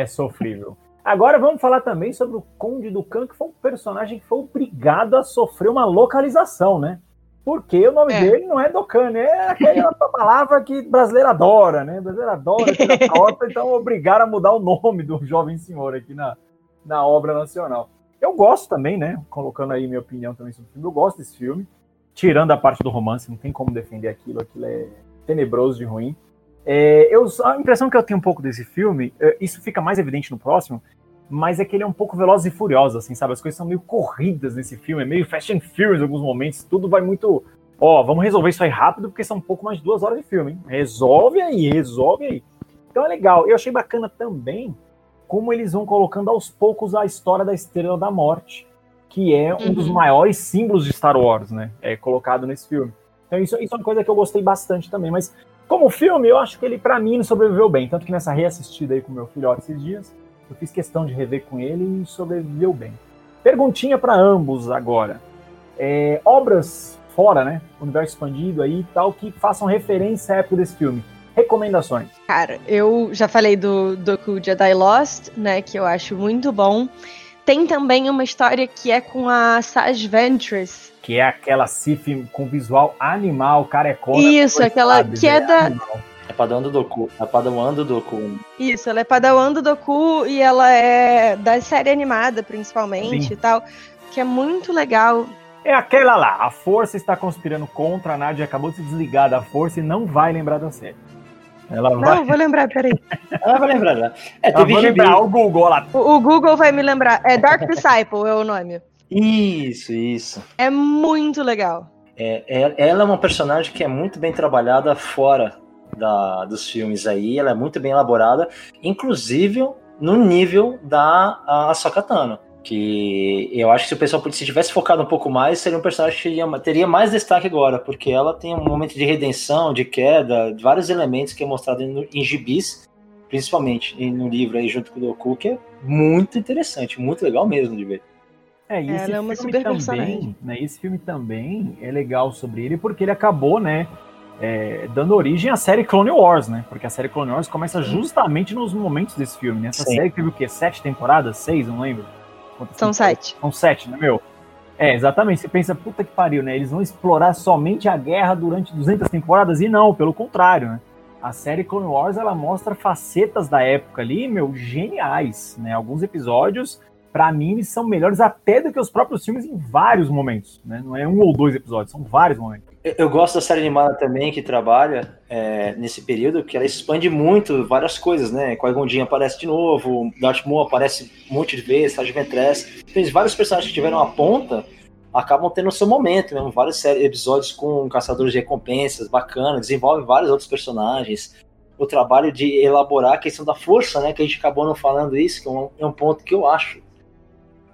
É sofrível. Agora vamos falar também sobre o Conde do Khan, que foi um personagem que foi obrigado a sofrer uma localização, né? Porque o nome é. dele não é Dokan, né? é aquela palavra que brasileiro adora, né? Brasileiro adora, cota, então obrigaram a mudar o nome do jovem senhor aqui na, na obra nacional. Eu gosto também, né? Colocando aí minha opinião também sobre o filme, eu gosto desse filme tirando a parte do romance, não tem como defender aquilo, aquilo é tenebroso de ruim. É, eu, a impressão que eu tenho um pouco desse filme, é, isso fica mais evidente no próximo, mas é que ele é um pouco veloz e furioso, assim, sabe? As coisas são meio corridas nesse filme, é meio Fast and Furious em alguns momentos, tudo vai muito. Ó, vamos resolver isso aí rápido, porque são um pouco mais de duas horas de filme, hein? Resolve aí, resolve aí. Então é legal. Eu achei bacana também como eles vão colocando aos poucos a história da Estrela da Morte que é um uhum. dos maiores símbolos de Star Wars, né? É colocado nesse filme. Então isso, isso é uma coisa que eu gostei bastante também. Mas como filme, eu acho que ele, para mim, sobreviveu bem. Tanto que nessa reassistida aí com meu filhote esses dias, eu fiz questão de rever com ele e sobreviveu bem. Perguntinha para ambos agora. É, obras fora, né? Universo expandido aí e tal, que façam referência à época desse filme. Recomendações. Cara, eu já falei do Doku Jedi Lost, né? Que eu acho muito bom. Tem também uma história que é com a Sage Ventress. Que é aquela Sif com visual animal, carecona. Isso, aquela sabe, que é, é da... Animal. É Padawan do Doku. É Padawan do Doku. Isso, ela é Padawan do Doku e ela é da série animada, principalmente, Sim. e tal. Que é muito legal. É aquela lá, a força está conspirando contra a Nadia, acabou de se desligar da força e não vai lembrar da série. Ela não, vai... vou lembrar, peraí. Ela vai lembrar, né? É, teve vou lembrar o Google lá. O, o, Google vai me lembrar. É Dark Disciple é o nome. Isso, isso. É muito legal. É, é, ela é uma personagem que é muito bem trabalhada fora da, dos filmes aí. Ela é muito bem elaborada, inclusive no nível da Ahsoka Tano que eu acho que se o pessoal se tivesse focado um pouco mais, seria um personagem que teria, teria mais destaque agora, porque ela tem um momento de redenção, de queda, vários elementos que é mostrado em, em gibis, principalmente no livro aí junto com o Doku, que é muito interessante, muito legal mesmo de ver. É, e esse ela é filme também, né, esse filme também é legal sobre ele, porque ele acabou, né, é, dando origem à série Clone Wars, né? Porque a série Clone Wars começa justamente nos momentos desse filme. Né? Essa Sim. série teve o quê? Sete temporadas? Seis? Não lembro. São sete. São sete, né, meu? É, exatamente. Você pensa, puta que pariu, né? Eles vão explorar somente a guerra durante 200 temporadas e não, pelo contrário, né? A série Clone Wars, ela mostra facetas da época ali, meu, geniais, né? Alguns episódios, para mim, são melhores até do que os próprios filmes em vários momentos, né? Não é um ou dois episódios, são vários momentos. Eu gosto da série animada também, que trabalha é, nesse período, que ela expande muito várias coisas, né? Qui-Gon aparece de novo, Darth Maul aparece um monte de vezes, Sage Ventress. Tem vários personagens que tiveram a ponta, acabam tendo o seu momento, mesmo. Vários episódios com caçadores de recompensas, bacana, desenvolve vários outros personagens. O trabalho de elaborar a questão da força, né? Que a gente acabou não falando isso, que é um, é um ponto que eu acho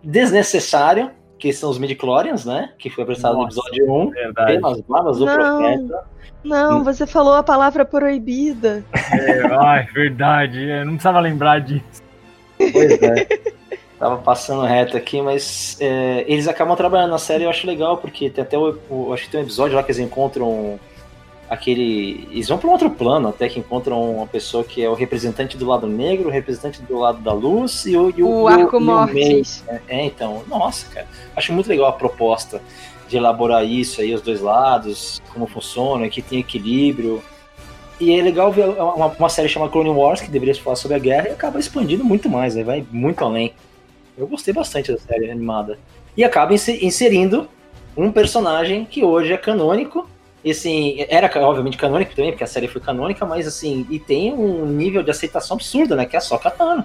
desnecessário, que são os midichlorians, né? Que foi apresentado no episódio 1. Verdade. Pelas barbas do profeta. Não, hum. você falou a palavra proibida. É, ai, verdade. Eu não precisava lembrar disso. Pois é. Tava passando reto aqui, mas é, eles acabam trabalhando na série, eu acho legal, porque tem até o, o, Acho que tem um episódio lá que eles encontram aquele. Eles vão para um outro plano, até que encontram uma pessoa que é o representante do lado negro, o representante do lado da luz e o. E o, o arco mortis. É, é, então, nossa, cara. Acho muito legal a proposta de elaborar isso aí, os dois lados, como funciona, que tem equilíbrio. E é legal ver uma, uma série chamada Clone Wars, que deveria falar sobre a guerra, e acaba expandindo muito mais, né? vai muito além. Eu gostei bastante da série animada. E acaba inserindo um personagem que hoje é canônico. E assim, era obviamente canônico também, porque a série foi canônica, mas assim, e tem um nível de aceitação absurdo, né? Que é a Sokka Tano.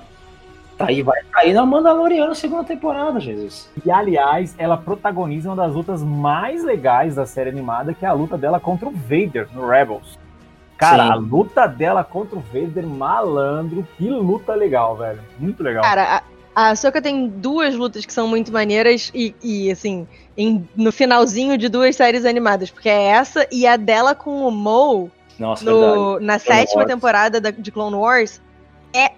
Tá aí, vai cair na Mandaloriana segunda temporada, Jesus. E aliás, ela protagoniza uma das lutas mais legais da série animada, que é a luta dela contra o Vader no Rebels. Cara, Sim. a luta dela contra o Vader, malandro, que luta legal, velho. Muito legal. Cara, a, a Soka tem duas lutas que são muito maneiras e, e assim, em, no finalzinho de duas séries animadas, porque é essa e a dela com o Mo Nossa, no, na Clone sétima Wars. temporada da, de Clone Wars é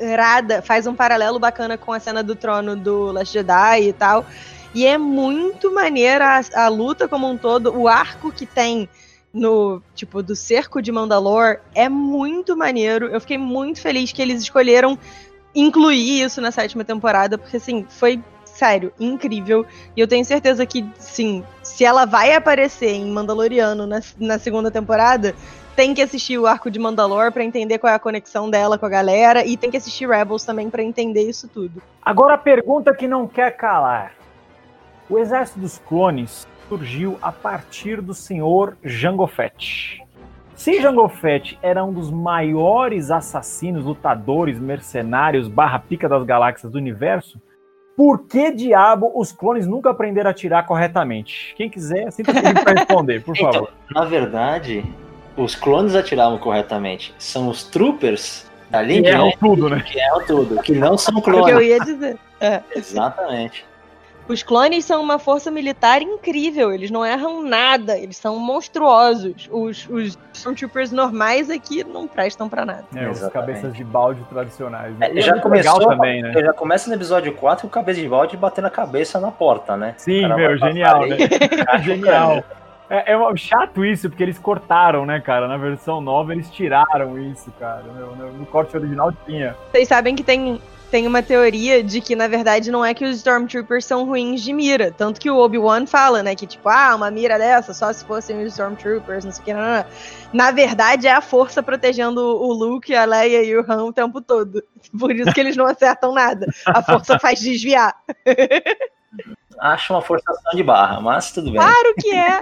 irada, faz um paralelo bacana com a cena do trono do Last Jedi e tal. E é muito maneira a, a luta como um todo, o arco que tem no, tipo, do cerco de Mandalor é muito maneiro. Eu fiquei muito feliz que eles escolheram incluir isso na sétima temporada, porque assim, foi sério, incrível. E eu tenho certeza que, sim, se ela vai aparecer em Mandaloriano na, na segunda temporada, tem que assistir o arco de Mandalor para entender qual é a conexão dela com a galera e tem que assistir Rebels também para entender isso tudo. Agora a pergunta que não quer calar. O exército dos clones surgiu a partir do senhor Jango Fett. Se Jango Fett era um dos maiores assassinos, lutadores, mercenários, barra pica das galáxias do universo, por que diabo os clones nunca aprenderam a atirar corretamente? Quem quiser, sinta livre para responder, por então, favor. Na verdade, os clones atiravam corretamente. São os troopers da linha que erram tudo, né? Que erram tudo, que não são clones. É o que eu ia dizer. É. Exatamente. Os clones são uma força militar incrível, eles não erram nada, eles são monstruosos. Os, os Stormtroopers normais aqui não prestam para nada. É, os cabeças de balde tradicionais. Né? É, já é começou também, né? Já começa no episódio 4 com o cabeça de balde batendo a cabeça na porta, né? Sim, meu, genial, né? genial. É, é chato isso, porque eles cortaram, né, cara? Na versão nova eles tiraram isso, cara. No, no corte original tinha. Vocês sabem que tem tem uma teoria de que, na verdade, não é que os Stormtroopers são ruins de mira. Tanto que o Obi-Wan fala, né? Que, tipo, ah, uma mira dessa só se fossem os Stormtroopers, não sei o que. Não, não. Na verdade, é a força protegendo o Luke, a Leia e o Han o tempo todo. Por isso que eles não acertam nada. A força faz desviar. Acho uma forçação de barra, mas tudo bem. Claro que é!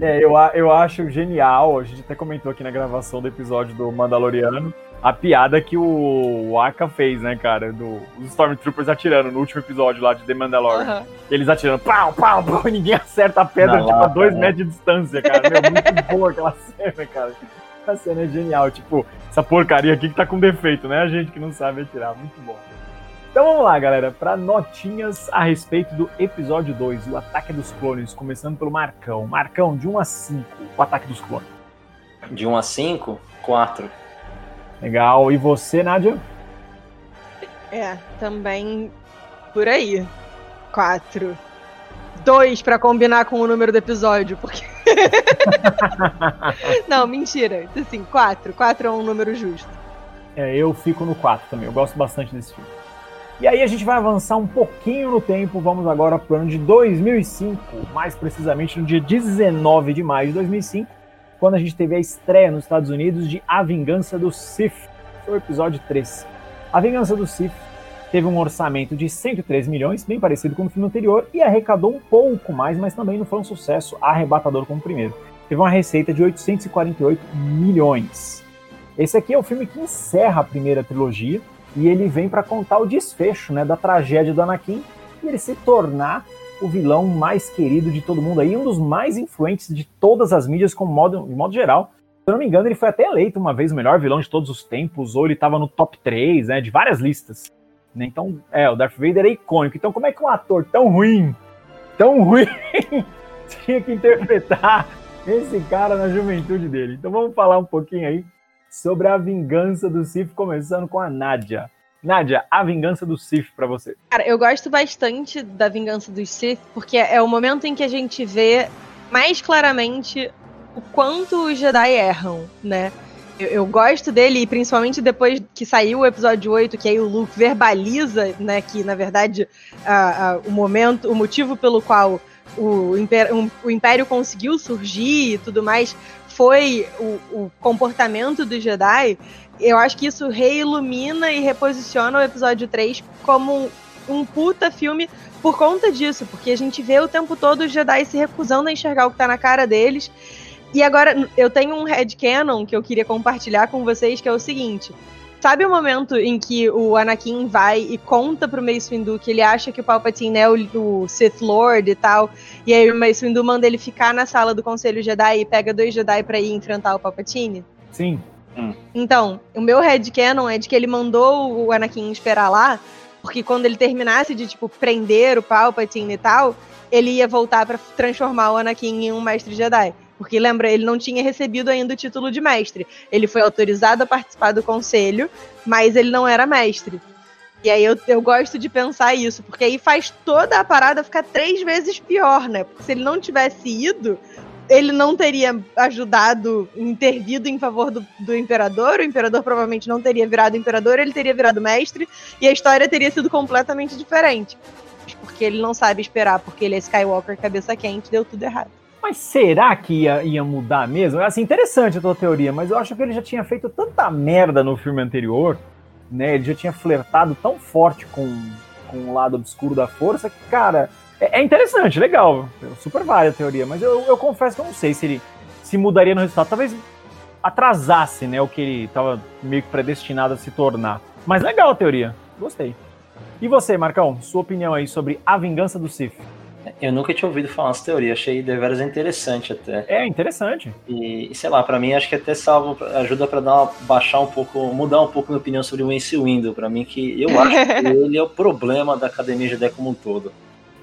é, eu, eu acho genial. A gente até comentou aqui na gravação do episódio do Mandaloriano a piada que o Aka fez, né, cara? Do, os Stormtroopers atirando no último episódio lá de The Mandalorian. Uhum. Eles atirando, pau, pau, pau, e ninguém acerta a pedra, Não, tipo, lá, a dois metros de distância, cara. Meu, muito boa aquela cena, cara. A cena é genial, tipo, essa porcaria aqui que tá com defeito, né? A gente que não sabe atirar, muito bom. Então vamos lá, galera, para notinhas a respeito do episódio 2, o Ataque dos Clones, começando pelo Marcão. Marcão, de 1 a 5, o Ataque dos Clones. De 1 a 5, 4. Legal. E você, Nádia? É, também por aí. Quatro. Dois para combinar com o número do episódio, porque. Não, mentira. Assim, quatro. Quatro é um número justo. É, eu fico no quatro também. Eu gosto bastante desse filme. E aí a gente vai avançar um pouquinho no tempo. Vamos agora para o ano de 2005, mais precisamente no dia 19 de maio de 2005 quando a gente teve a estreia nos Estados Unidos de A Vingança do Sith, foi o episódio 3. A Vingança do Sith teve um orçamento de 103 milhões, bem parecido com o filme anterior, e arrecadou um pouco mais, mas também não foi um sucesso arrebatador como o primeiro. Teve uma receita de 848 milhões. Esse aqui é o filme que encerra a primeira trilogia e ele vem para contar o desfecho né, da tragédia do Anakin e ele se tornar o vilão mais querido de todo mundo aí, um dos mais influentes de todas as mídias como modo, de modo geral. Se eu não me engano, ele foi até eleito uma vez o melhor vilão de todos os tempos, ou ele estava no top 3, né, de várias listas. Né? Então, é, o Darth Vader é icônico. Então, como é que um ator tão ruim, tão ruim, tinha que interpretar esse cara na juventude dele? Então, vamos falar um pouquinho aí sobre a vingança do Sith, começando com a Nadia. Nádia, a vingança do Sith para você. Cara, eu gosto bastante da vingança dos Sith, porque é o momento em que a gente vê mais claramente o quanto os Jedi erram, né? Eu, eu, gosto dele, principalmente depois que saiu o episódio 8, que aí o Luke verbaliza, né, que na verdade a, a, o momento, o motivo pelo qual o o Império conseguiu surgir e tudo mais foi o, o comportamento dos Jedi, eu acho que isso reilumina e reposiciona o episódio 3 como um, um puta filme por conta disso, porque a gente vê o tempo todo os Jedi se recusando a enxergar o que tá na cara deles. E agora eu tenho um headcanon que eu queria compartilhar com vocês, que é o seguinte. Sabe o momento em que o Anakin vai e conta pro Mace Windu que ele acha que o Palpatine é o, o Sith Lord e tal, e aí o Mace Windu manda ele ficar na sala do Conselho Jedi e pega dois Jedi para ir enfrentar o Palpatine? Sim. Hum. Então, o meu headcanon é de que ele mandou o Anakin esperar lá, porque quando ele terminasse de, tipo, prender o Palpatine e tal, ele ia voltar para transformar o Anakin em um mestre Jedi. Porque lembra, ele não tinha recebido ainda o título de mestre. Ele foi autorizado a participar do conselho, mas ele não era mestre. E aí eu, eu gosto de pensar isso, porque aí faz toda a parada ficar três vezes pior, né? Porque se ele não tivesse ido, ele não teria ajudado, intervido em favor do, do imperador, o imperador provavelmente não teria virado imperador, ele teria virado mestre, e a história teria sido completamente diferente. Porque ele não sabe esperar, porque ele é Skywalker cabeça quente, deu tudo errado. Mas será que ia, ia mudar mesmo? Assim, interessante a tua teoria, mas eu acho que ele já tinha feito tanta merda no filme anterior, né? Ele já tinha flertado tão forte com, com o lado obscuro da força que, cara, é, é interessante, legal. Super válida a teoria, mas eu, eu confesso que eu não sei se ele se mudaria no resultado. Talvez atrasasse, né, o que ele estava meio que predestinado a se tornar. Mas legal a teoria, gostei. E você, Marcão, sua opinião aí sobre a vingança do Sith? Eu nunca tinha ouvido falar essa teoria, achei deveras interessante até. É, interessante. E, sei lá, para mim acho que até salvo, ajuda para dar uma, baixar um pouco, mudar um pouco minha opinião sobre o Ace Window, para mim que eu acho que ele é o problema da Academia Jedi como um todo.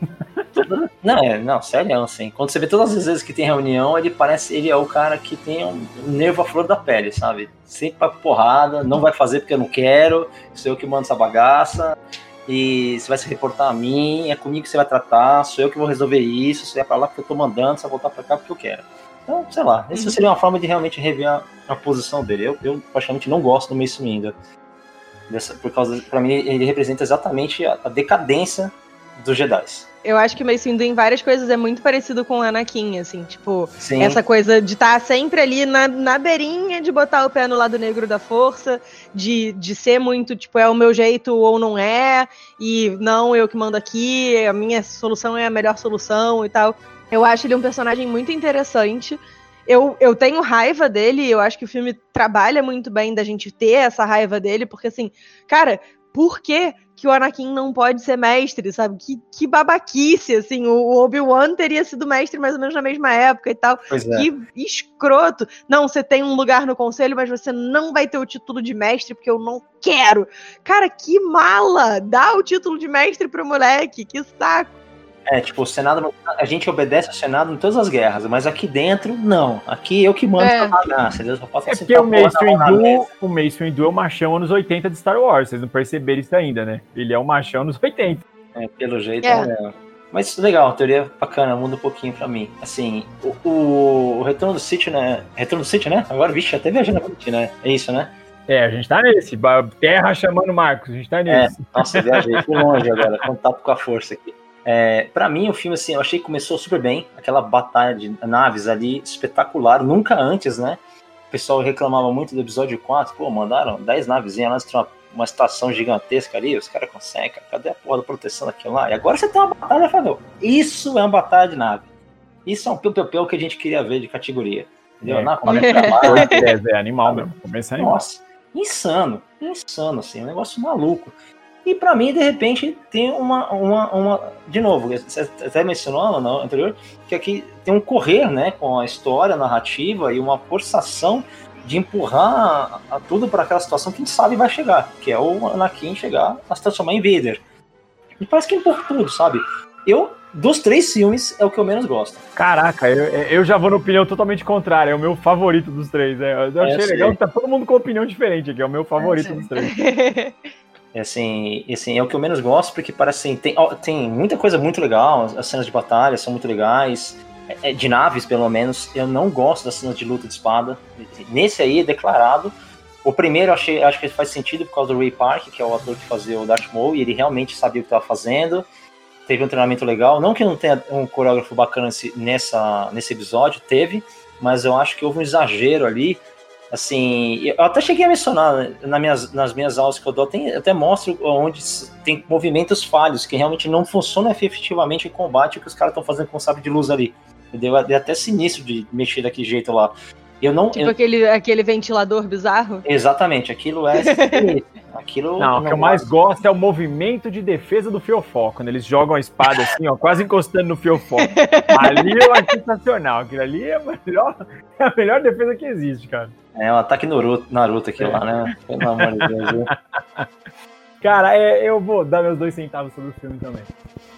não, é, não, sério, assim. Quando você vê todas as vezes que tem reunião, ele parece, ele é o cara que tem um nervo à flor da pele, sabe? Sempre pra porrada, não vai fazer porque eu não quero, sou eu que mando essa bagaça e você vai se reportar a mim, é comigo que você vai tratar, sou eu que vou resolver isso, você vai pra lá porque eu tô mandando, você vai voltar pra cá porque eu quero. Então, sei lá, isso uhum. seria uma forma de realmente rever a, a posição dele. Eu, eu praticamente não gosto do Mace Windu. Dessa, por causa, para mim, ele representa exatamente a, a decadência dos Jedi. Eu acho que o Mace Windu em várias coisas é muito parecido com o Anakin, assim, tipo, Sim. essa coisa de estar tá sempre ali na, na beirinha de botar o pé no lado negro da força, de, de ser muito, tipo, é o meu jeito ou não é, e não, eu que mando aqui, a minha solução é a melhor solução e tal. Eu acho ele um personagem muito interessante. Eu, eu tenho raiva dele, eu acho que o filme trabalha muito bem da gente ter essa raiva dele, porque assim, cara, por que, que o Anakin não pode ser mestre, sabe? Que, que babaquice, assim. O, Obi-Wan teria sido mestre mais ou menos na mesma época e tal. Pois é. Que escroto. Não, você tem um lugar no conselho, mas você não vai ter o título de mestre porque eu não quero. Cara, que mala! Dá o título de mestre pro moleque, que saco. É, tipo, o Senado, a gente obedece ao Senado em todas as guerras, mas aqui dentro, não. Aqui eu que mando é. essa bagaça, Deus só posso É porque o Mace Windu, o Mace Windu é o machão anos 80 de Star Wars, vocês não perceberam isso ainda, né? Ele é o machão nos 80. É, pelo jeito, é. é. Mas legal, teoria bacana, muda um pouquinho pra mim. Assim, o, o, o Retorno do City, né? Retorno do City, né? Agora, vixe, até viajando a mente, né? É isso, né? É, a gente tá nesse. Terra chamando Marcos, a gente tá é, nesse. É, nossa, viajei, fui longe agora, contato com a força aqui. É, para mim, o filme, assim, eu achei que começou super bem. Aquela batalha de naves ali, espetacular. Nunca antes, né? O pessoal reclamava muito do episódio 4. Pô, mandaram 10 navezinhas lá, uma, uma estação gigantesca ali. Os caras conseguem, cadê a porra da proteção daquilo lá? E agora você tem uma batalha, falou. Isso é uma batalha de nave. Isso é um piu-piu que a gente queria ver de categoria. Entendeu? É, Na, é, é, animal mesmo. Começa animal. Nossa, insano. Insano, assim. Um negócio maluco. E para mim, de repente, tem uma, uma, uma. De novo, você até mencionou no anterior, que aqui tem um correr né, com a história, a narrativa e uma forçação de empurrar a, a tudo para aquela situação que a gente sabe vai chegar, que é o Anakin chegar a se transformar em Vader. E parece que empurra tudo, sabe? Eu, dos três filmes, é o que eu menos gosto. Caraca, eu, eu já vou na opinião totalmente contrária. É o meu favorito dos três. É, eu achei é, legal que tá todo mundo com opinião diferente aqui. É o meu favorito é, dos três. Assim, assim, é o que eu menos gosto, porque parece assim, tem, tem muita coisa muito legal, as cenas de batalha são muito legais, é, é, de naves pelo menos. Eu não gosto das cenas de luta de espada. Nesse aí é declarado. O primeiro eu achei, acho que faz sentido por causa do Ray Park, que é o ator que fazia o Darth Maul, e ele realmente sabia o que estava fazendo. Teve um treinamento legal. Não que não tenha um coreógrafo bacana nessa, nesse episódio, teve, mas eu acho que houve um exagero ali assim, eu até cheguei a mencionar nas minhas, nas minhas aulas que eu dou, tem, até mostro onde tem movimentos falhos, que realmente não funcionam efetivamente em combate o que os caras estão fazendo com o sabre de luz ali. Deu, deu até sinistro de mexer daquele jeito lá. Eu não, tipo eu... Aquele, aquele ventilador bizarro? Exatamente, aquilo é. aquilo não, o que eu mais gosto é o movimento de defesa do Fiofó, quando eles jogam a espada assim, ó, quase encostando no Fiofó. ali eu acho sensacional. Aquilo ali é a, melhor, é a melhor defesa que existe, cara. É um ataque Naruto, Naruto aqui é. lá, né? Pelo amor de Deus. Cara, é, eu vou dar meus dois centavos sobre o filme também.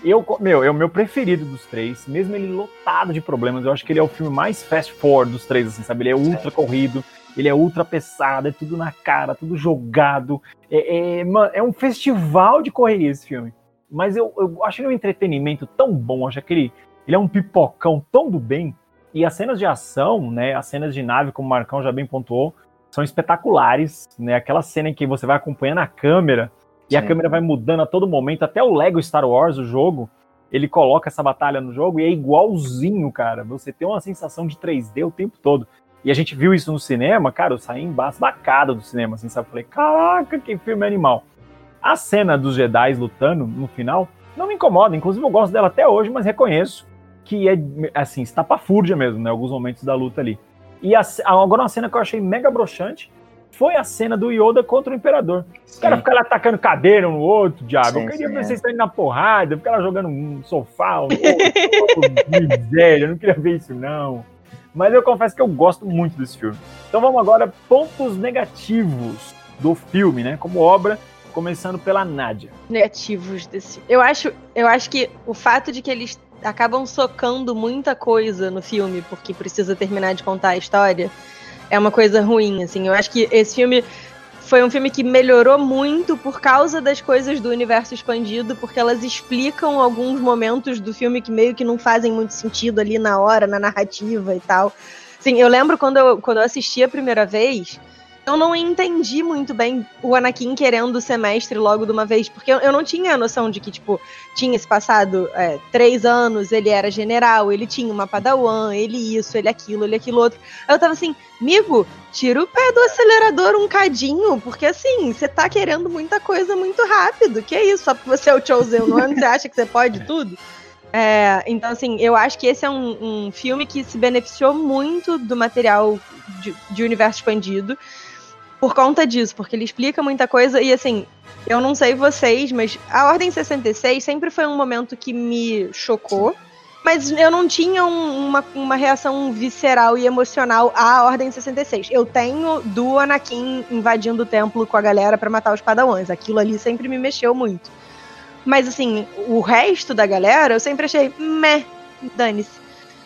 Eu, meu, é o meu preferido dos três, mesmo ele lotado de problemas. Eu acho que ele é o filme mais fast forward dos três, assim, sabe? Ele é ultra corrido, ele é ultra pesado, é tudo na cara, tudo jogado. É, é, é um festival de correria esse filme. Mas eu, eu acho ele um entretenimento tão bom, acho que ele, ele é um pipocão tão do bem e as cenas de ação, né, as cenas de nave, como o Marcão já bem pontuou, são espetaculares, né? Aquela cena em que você vai acompanhando a câmera e Sim. a câmera vai mudando a todo momento, até o Lego Star Wars, o jogo, ele coloca essa batalha no jogo e é igualzinho, cara. Você tem uma sensação de 3D o tempo todo. E a gente viu isso no cinema, cara, eu saí embasbacado do cinema, assim, sabe? Falei, caraca, que filme animal. A cena dos Jedi lutando no final não me incomoda, inclusive eu gosto dela até hoje, mas reconheço que é, assim, estapafúrdia mesmo, né? Alguns momentos da luta ali. E a, agora uma cena que eu achei mega broxante foi a cena do Yoda contra o Imperador. Sim. O cara fica lá atacando cadeira um no outro, diabo. Sim, eu queria sim, ver vocês é. na porrada, ficar lá jogando um sofá, um outro, miséria, eu não queria ver isso, não. Mas eu confesso que eu gosto muito desse filme. Então vamos agora, pontos negativos do filme, né? Como obra, começando pela Nádia. Negativos desse. Eu acho, eu acho que o fato de que eles acabam socando muita coisa no filme, porque precisa terminar de contar a história, é uma coisa ruim, assim. Eu acho que esse filme foi um filme que melhorou muito por causa das coisas do universo expandido, porque elas explicam alguns momentos do filme que meio que não fazem muito sentido ali na hora, na narrativa e tal. Sim, eu lembro quando eu, quando eu assisti a primeira vez, eu não entendi muito bem o Anakin querendo ser mestre logo de uma vez, porque eu, eu não tinha a noção de que, tipo, tinha se passado é, três anos, ele era general, ele tinha uma padawan, ele isso, ele aquilo, ele aquilo outro. Aí eu tava assim, amigo, tira o pé do acelerador um cadinho, porque assim, você tá querendo muita coisa muito rápido, que é isso, só porque você é o Chosen One, você acha que você pode tudo? É, então, assim, eu acho que esse é um, um filme que se beneficiou muito do material de, de universo expandido por conta disso, porque ele explica muita coisa e assim, eu não sei vocês, mas a Ordem 66 sempre foi um momento que me chocou. Mas eu não tinha um, uma, uma reação visceral e emocional à Ordem 66. Eu tenho do Anakin invadindo o templo com a galera para matar os padawans. Aquilo ali sempre me mexeu muito. Mas assim, o resto da galera eu sempre achei meh, dane-se.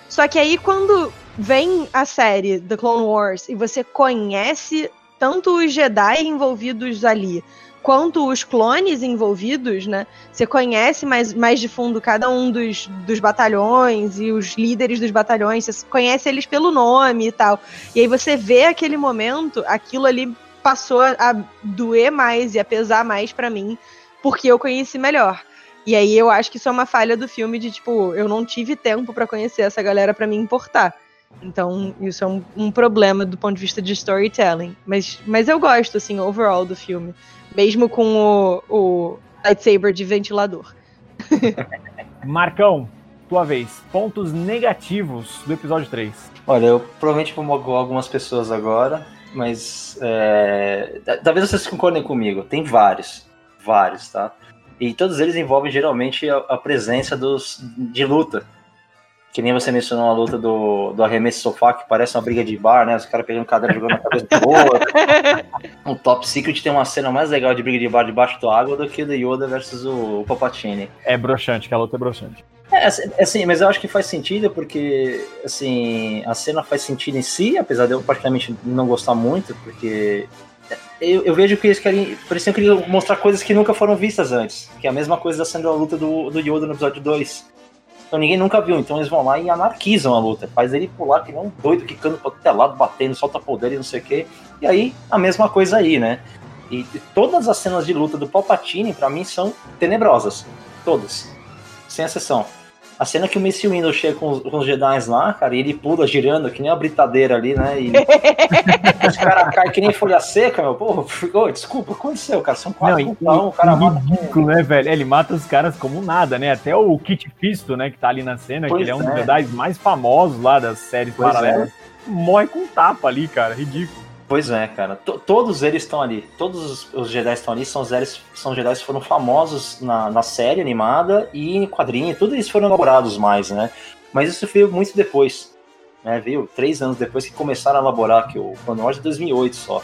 Só que aí quando vem a série The Clone Wars e você conhece tanto os Jedi envolvidos ali quanto os clones envolvidos, né? Você conhece mais, mais de fundo cada um dos, dos batalhões e os líderes dos batalhões, você conhece eles pelo nome e tal. E aí você vê aquele momento, aquilo ali passou a doer mais e a pesar mais para mim, porque eu conheci melhor. E aí eu acho que isso é uma falha do filme de tipo, eu não tive tempo para conhecer essa galera para me importar. Então, isso é um, um, problema do ponto de vista de storytelling. Mas, mas eu gosto, assim, overall do filme. Mesmo com o, o lightsaber de ventilador. Marcão, tua vez. Pontos negativos do episódio 3. Olha, eu provavelmente vou magoar algumas pessoas agora, mas é, talvez vocês concordem comigo. Tem vários, vários, tá? E todos eles envolvem geralmente a, a presença dos, de luta que nem você mencionou a luta do, do arremesso sofá, que parece uma briga de bar, né? Os caras pegando cadeira jogando na cabeça do outro. o Top Secret tem uma cena mais legal de briga de bar debaixo da água do que do Yoda versus o, o Palpatine. É broxante, que a luta é broxante. É, assim, é, assim, mas eu acho que faz sentido porque, assim, a cena faz sentido em si, apesar de eu praticamente não gostar muito, porque eu, eu, vejo que eles querem. Pareciam que queriam mostrar coisas que nunca foram vistas antes. Que é a mesma coisa da cena da luta do, do Yoda no episódio 2. Então ninguém nunca viu, então eles vão lá e anarquizam a luta. Faz ele pular que nem um doido, quicando pro até lado, batendo, solta poder e não sei o quê. E aí, a mesma coisa aí, né? E, e todas as cenas de luta do Palpatine, para mim, são tenebrosas. Todas. Sem exceção. A cena que o Mace Windu chega com os, com os Jedi lá, cara, e ele pula girando, que nem uma britadeira ali, né? E os caras caem que nem folha seca, meu. Pô, oh, desculpa, aconteceu, cara. São quatro não, então, o cara mata. Ridículo, né, velho? Ele mata os caras como nada, né? Até o Kit Fisto, né, que tá ali na cena, pois que ele é um dos é. Jedi mais famosos lá das séries pois paralelas, é. morre com um tapa ali, cara. Ridículo. Pois é, cara. T todos eles estão ali. Todos os Jedi estão ali. São, Jedi, são Jedi que foram famosos na, na série animada e em quadrinho. Tudo isso foram elaborados mais, né? Mas isso veio muito depois. Né? Veio três anos depois que começaram a elaborar, que o Clone Wars de 2008 só.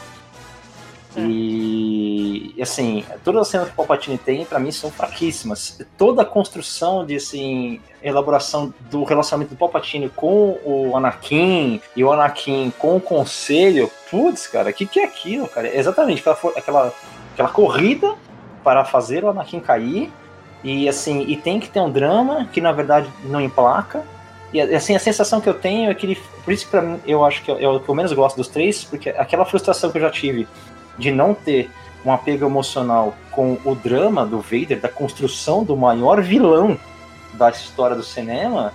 É. E assim, todas as cenas que o Palpatine tem, para mim, são fraquíssimas. Toda a construção de assim, elaboração do relacionamento do Palpatine com o Anakin e o Anakin com o Conselho, putz, cara, o que, que é aquilo, cara? É exatamente aquela, aquela, aquela corrida para fazer o Anakin cair. E assim, e tem que ter um drama que na verdade não emplaca. E assim, a sensação que eu tenho é que ele. Por isso que pra mim eu acho que é o que eu menos gosto dos três, porque aquela frustração que eu já tive de não ter um apego emocional com o drama do Vader, da construção do maior vilão da história do cinema,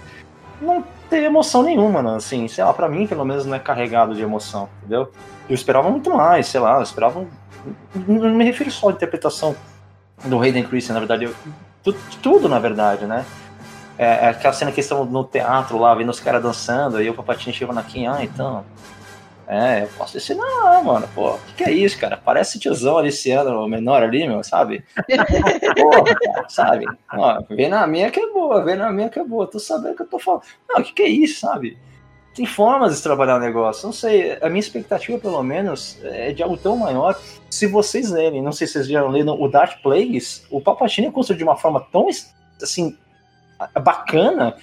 não tem emoção nenhuma, né? Assim, sei lá, pra mim, pelo menos, não é carregado de emoção, entendeu? Eu esperava muito mais, sei lá, eu esperava. Não me refiro só à interpretação do Hayden Christensen, na verdade, eu, tudo, tudo, na verdade, né? É, é aquela cena que estão no teatro lá, vendo os caras dançando, aí o Papatinho chega na ah, então, é, eu posso dizer, não, mano, pô, o que, que, é isso, cara? Parece tiozão aliciano, menor ali, meu, sabe? Porra, cara, sabe? Ó, vem na minha que é boa, vem na minha que é boa, tô sabendo que eu tô falando. Não, o que, que é isso, sabe? Tem formas de trabalhar o negócio, não sei, a minha expectativa, pelo menos, é de algo tão maior. Se vocês lerem, não sei se vocês já leram o Dark Plagues, o Palpatine é construído de uma forma tão, assim, bacana,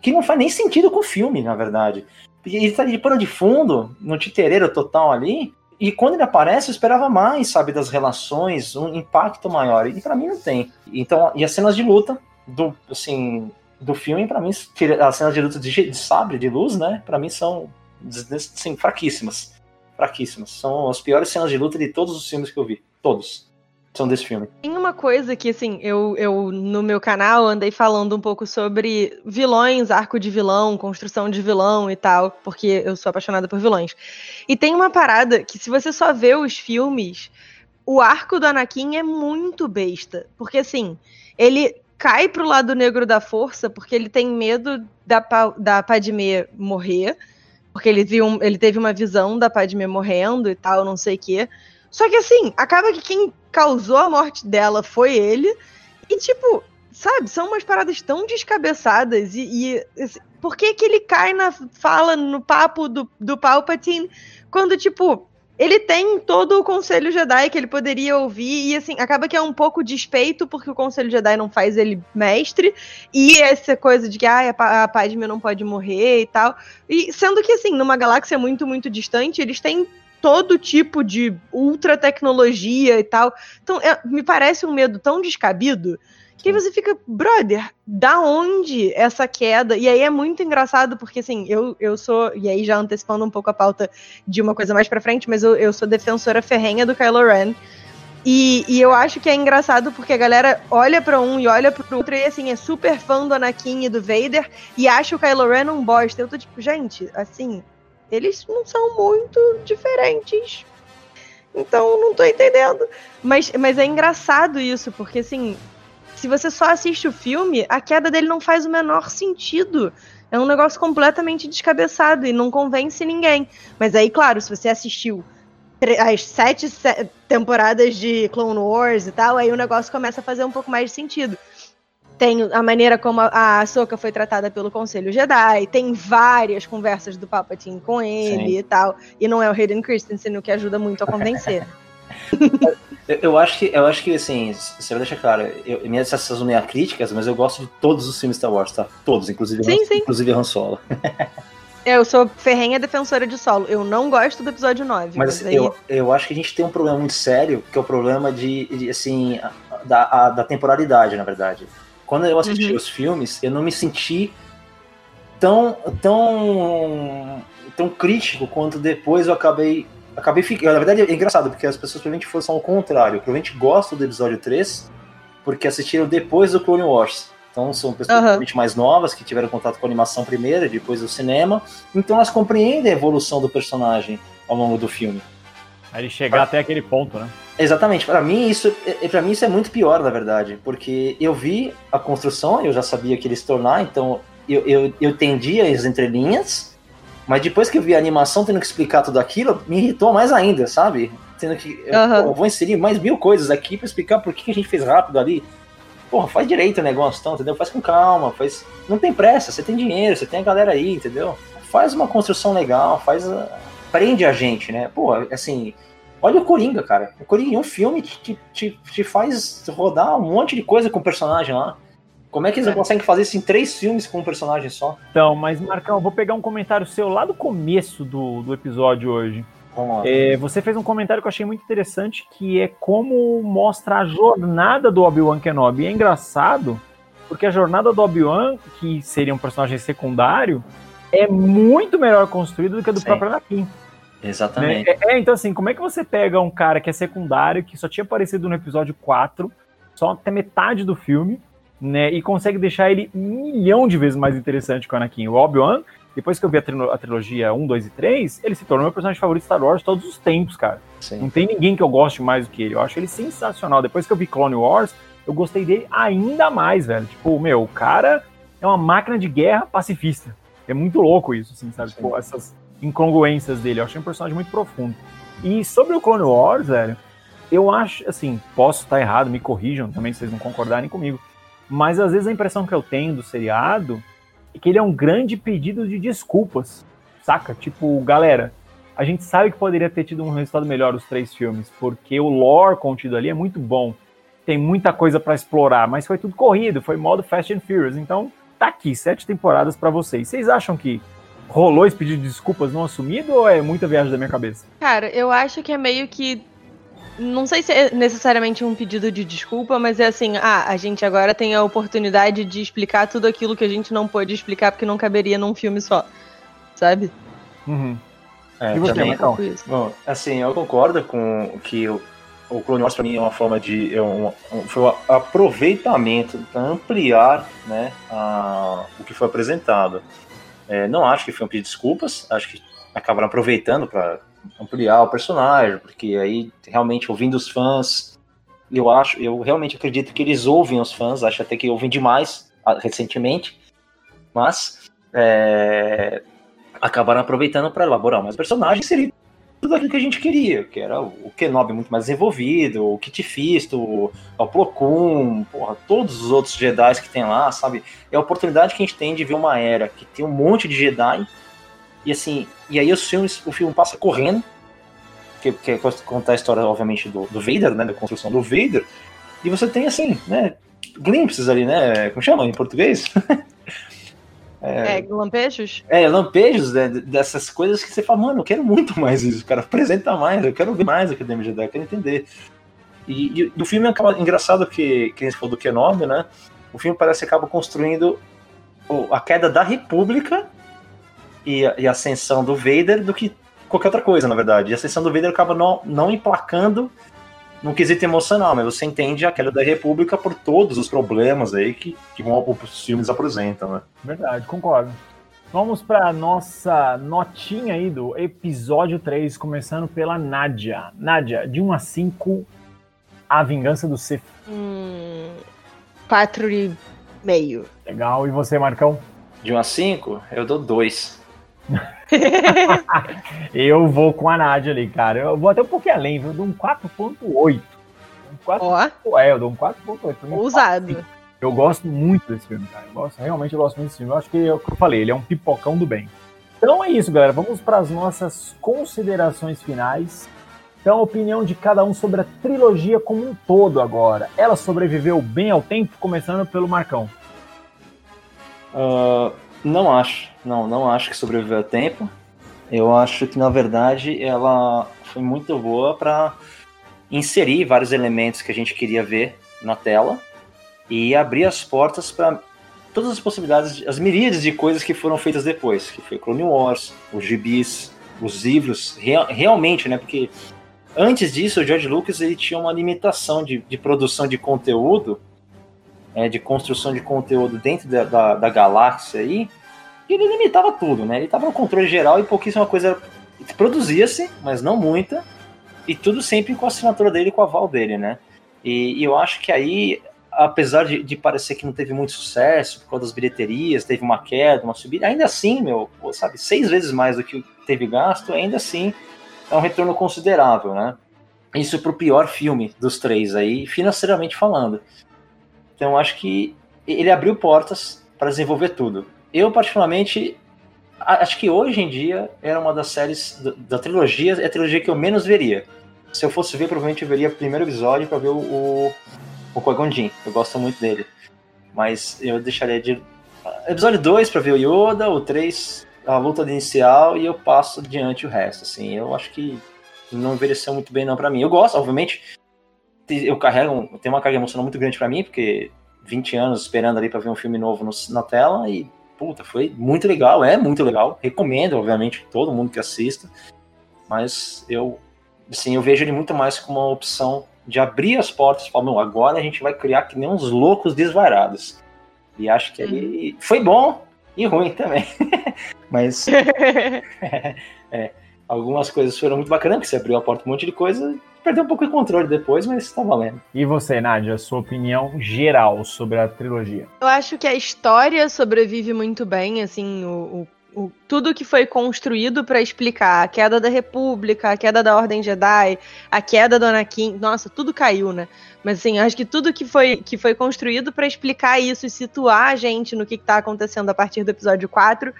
que não faz nem sentido com o filme, na verdade. Ele tá de pano de fundo, no titereiro total ali. E quando ele aparece, eu esperava mais, sabe, das relações, um impacto maior. E para mim não tem. Então, e as cenas de luta do, assim, do filme, para mim, as cenas de luta de, de sabre, de luz, né, para mim são, assim, fraquíssimas. Fraquíssimas. São as piores cenas de luta de todos os filmes que eu vi. Todos são desse filme. Tem uma coisa que, assim, eu, eu no meu canal andei falando um pouco sobre vilões, arco de vilão, construção de vilão e tal, porque eu sou apaixonada por vilões. E tem uma parada que, se você só vê os filmes, o arco do Anakin é muito besta. Porque, assim, ele cai pro lado negro da força porque ele tem medo da, da Padmé morrer. Porque ele, viu, ele teve uma visão da Padmé morrendo e tal, não sei o quê. Só que assim, acaba que quem causou a morte dela foi ele. E, tipo, sabe, são umas paradas tão descabeçadas. E, e por que, que ele cai na fala, no papo do, do Palpatine, quando, tipo, ele tem todo o Conselho Jedi que ele poderia ouvir, e assim, acaba que é um pouco despeito, porque o Conselho Jedi não faz ele mestre, e essa coisa de que ah, a Padme não pode morrer e tal. E sendo que, assim, numa galáxia muito, muito distante, eles têm todo tipo de ultra tecnologia e tal. Então, é, me parece um medo tão descabido que você fica, brother, da onde essa queda? E aí é muito engraçado, porque assim, eu, eu sou, e aí já antecipando um pouco a pauta de uma coisa mais pra frente, mas eu, eu sou defensora ferrenha do Kylo Ren. E, e eu acho que é engraçado porque a galera olha para um e olha pro outro e assim, é super fã do Anakin e do Vader e acha o Kylo Ren um bosta. Eu tô tipo, gente, assim, eles não são muito diferentes. Então, não tô entendendo. Mas, mas é engraçado isso, porque assim, se você só assiste o filme, a queda dele não faz o menor sentido. É um negócio completamente descabeçado e não convence ninguém. Mas aí, claro, se você assistiu as sete temporadas de Clone Wars e tal, aí o negócio começa a fazer um pouco mais de sentido tem a maneira como a Ahsoka foi tratada pelo Conselho Jedi, tem várias conversas do Palpatine com ele Sim. e tal, e não é o Hayden Christensen, o que ajuda muito a convencer. eu, eu, acho que, eu acho que, assim, você vai deixar claro, eu, minhas sensações meio críticas, mas eu gosto de todos os filmes Star Wars, tá? Todos, inclusive, sim, Han, sim. inclusive Han Solo. Eu sou ferrenha defensora de solo. Eu não gosto do episódio 9. Mas, mas aí... eu, eu acho que a gente tem um problema muito sério, que é o problema de, de assim, da, a, da temporalidade, na verdade. Quando eu assisti uhum. os filmes, eu não me senti tão, tão, tão crítico quanto depois eu acabei. Acabei ficando. Na verdade, é engraçado, porque as pessoas provavelmente foram ao contrário. Provavelmente gostam do episódio 3 porque assistiram depois do Clone Wars. Então são pessoas uhum. mais novas que tiveram contato com a animação primeiro, depois do cinema. Então elas compreendem a evolução do personagem ao longo do filme. Aí ele chegar pra... até aquele ponto, né? Exatamente. Para mim isso, é, para mim isso é muito pior, na verdade, porque eu vi a construção, eu já sabia que ele se tornar, então eu, eu, eu entendi as entrelinhas, mas depois que eu vi a animação tendo que explicar tudo aquilo, me irritou mais ainda, sabe? Tendo que. Uhum. Eu, vou inserir mais mil coisas aqui para explicar por que, que a gente fez rápido ali. Porra, faz direito o negócio, então, entendeu? Faz com calma, faz. Não tem pressa, você tem dinheiro, você tem a galera aí, entendeu? Faz uma construção legal, faz. A... Prende a gente, né? Pô, assim. Olha o Coringa, cara. O Coringa é um filme que te, te, te faz rodar um monte de coisa com o personagem lá. Como é que eles é. conseguem fazer isso em três filmes com um personagem só? Então, mas Marcão, eu vou pegar um comentário seu lá do começo do, do episódio hoje. É, você fez um comentário que eu achei muito interessante, que é como mostra a jornada do Obi-Wan Kenobi. E é engraçado, porque a jornada do Obi-Wan, que seria um personagem secundário, é muito melhor construída do que a do Sim. próprio Anakin. Exatamente. Né? É, é, então assim, como é que você pega um cara que é secundário, que só tinha aparecido no episódio 4, só até metade do filme, né, e consegue deixar ele um milhão de vezes mais interessante que o Anakin. O Obi-Wan depois que eu vi a, trilo a, trilogia 1, 2 e 3, ele se tornou meu personagem favorito de Star Wars de todos os tempos, cara. Sim. Não tem ninguém que eu goste mais do que ele. Eu acho ele sensacional. Depois que eu vi Clone Wars, eu gostei dele ainda mais, velho. Tipo, meu, o cara é uma máquina de guerra pacifista. É muito louco isso, assim, sabe? Tipo, essas incongruências dele. Eu achei um personagem muito profundo. E sobre o Clone Wars, velho, eu acho, assim, posso estar errado, me corrijam também se vocês não concordarem comigo. Mas às vezes a impressão que eu tenho do seriado que ele é um grande pedido de desculpas, saca? Tipo, galera, a gente sabe que poderia ter tido um resultado melhor os três filmes, porque o lore contido ali é muito bom. Tem muita coisa para explorar, mas foi tudo corrido, foi modo Fast and Furious. Então, tá aqui, sete temporadas para vocês. Vocês acham que rolou esse pedido de desculpas não assumido ou é muita viagem da minha cabeça? Cara, eu acho que é meio que não sei se é necessariamente um pedido de desculpa, mas é assim, ah, a gente agora tem a oportunidade de explicar tudo aquilo que a gente não pôde explicar porque não caberia num filme só, sabe? Uhum. É, e você, também, então? Bom, assim, eu concordo com que o, o Clone Wars para mim é uma forma de é um, um, foi um aproveitamento para ampliar, né, a, o que foi apresentado. É, não acho que foi um pedido de desculpas, acho que acabaram aproveitando para ampliar o personagem, porque aí realmente ouvindo os fãs, eu acho, eu realmente acredito que eles ouvem os fãs, acho até que ouvem demais recentemente, mas é, acabaram aproveitando para elaborar mais personagens seria tudo aquilo que a gente queria, que era o Kenobi muito mais desenvolvido, o Kit Fisto, o Plo Koon, porra, todos os outros Jedi que tem lá, sabe? É a oportunidade que a gente tem de ver uma era que tem um monte de Jedi e assim, e aí os filmes, o filme passa correndo, que, que conta a história, obviamente, do, do Vader, né? Da construção do Vader. E você tem assim, né? Glimpses ali, né? Como chama em português? É, é, lampejos? É, lampejos né, dessas coisas que você fala, mano, eu quero muito mais isso, cara, apresenta mais, eu quero ver mais Academia Jedi, eu quero entender. E, e do filme acaba engraçado que, que a gente falou do Kenobi, né? O filme parece que acaba construindo a queda da República e, e a ascensão do Vader do que qualquer outra coisa, na verdade. E a ascensão do Vader acaba não, não emplacando no quesito emocional, mas você entende a queda da República por todos os problemas aí que, que os filmes apresentam, né? Verdade, concordo. Vamos para nossa notinha aí do episódio 3, começando pela Nádia. Nádia, de 1 a 5, A Vingança do Sith. Hum, 4 e meio. Legal, e você, Marcão? De 1 a 5, eu dou 2. eu vou com a Nádia ali, cara. Eu vou até um pouquinho além, viu? Eu dou um 4.8. Um É, eu dou um 4.8. Usado. Eu gosto muito desse filme, cara. Eu gosto, realmente eu gosto muito desse filme. Eu acho que é o que eu falei, ele é um pipocão do bem. Então é isso, galera. Vamos para as nossas considerações finais. Então, a opinião de cada um sobre a trilogia como um todo agora. Ela sobreviveu bem ao tempo, começando pelo Marcão. Uh, Não acho. Não, não acho que sobreviveu a tempo. Eu acho que, na verdade, ela foi muito boa para inserir vários elementos que a gente queria ver na tela e abrir as portas para todas as possibilidades, as miríades de coisas que foram feitas depois, que foi Clone Wars, os gibis, os livros, real, realmente, né? Porque antes disso, o George Lucas ele tinha uma limitação de, de produção de conteúdo, é, de construção de conteúdo dentro da, da, da galáxia aí, ele limitava tudo, né? Ele estava no controle geral e pouquíssima coisa produzia-se, mas não muita, e tudo sempre com a assinatura dele, com o aval dele, né? E, e eu acho que aí apesar de, de, parecer que não teve muito sucesso por causa das bilheterias, teve uma queda, uma subida, ainda assim, meu, sabe, seis vezes mais do que teve gasto, ainda assim é um retorno considerável, né? Isso pro pior filme dos três aí, financeiramente falando. Então acho que ele abriu portas para desenvolver tudo. Eu, particularmente, acho que hoje em dia era uma das séries da trilogia, é a trilogia que eu menos veria. Se eu fosse ver, provavelmente eu veria o primeiro episódio para ver o, o o Eu gosto muito dele. Mas eu deixaria de. Episódio 2 pra ver o Yoda, o 3 a luta inicial e eu passo diante o resto. Assim, eu acho que não envelheceu muito bem não para mim. Eu gosto, obviamente. Eu carrego, tem uma carga emocional muito grande para mim, porque 20 anos esperando ali para ver um filme novo no, na tela e puta, foi muito legal, é muito legal. Recomendo, obviamente, todo mundo que assista. Mas eu, assim, eu vejo ele muito mais como uma opção de abrir as portas e falar, agora a gente vai criar que nem uns loucos desvarados. E acho que aí foi bom e ruim também. Mas é, é, algumas coisas foram muito bacanas, que você abriu a porta um monte de coisa, perdeu um pouco de controle depois, mas está valendo. E você, Nádia, sua opinião geral sobre a trilogia? Eu acho que a história sobrevive muito bem, assim, o, o o, tudo que foi construído para explicar a queda da República, a queda da Ordem Jedi, a queda do Anakin, nossa, tudo caiu, né? Mas assim, acho que tudo que foi, que foi construído para explicar isso e situar a gente no que está acontecendo a partir do episódio 4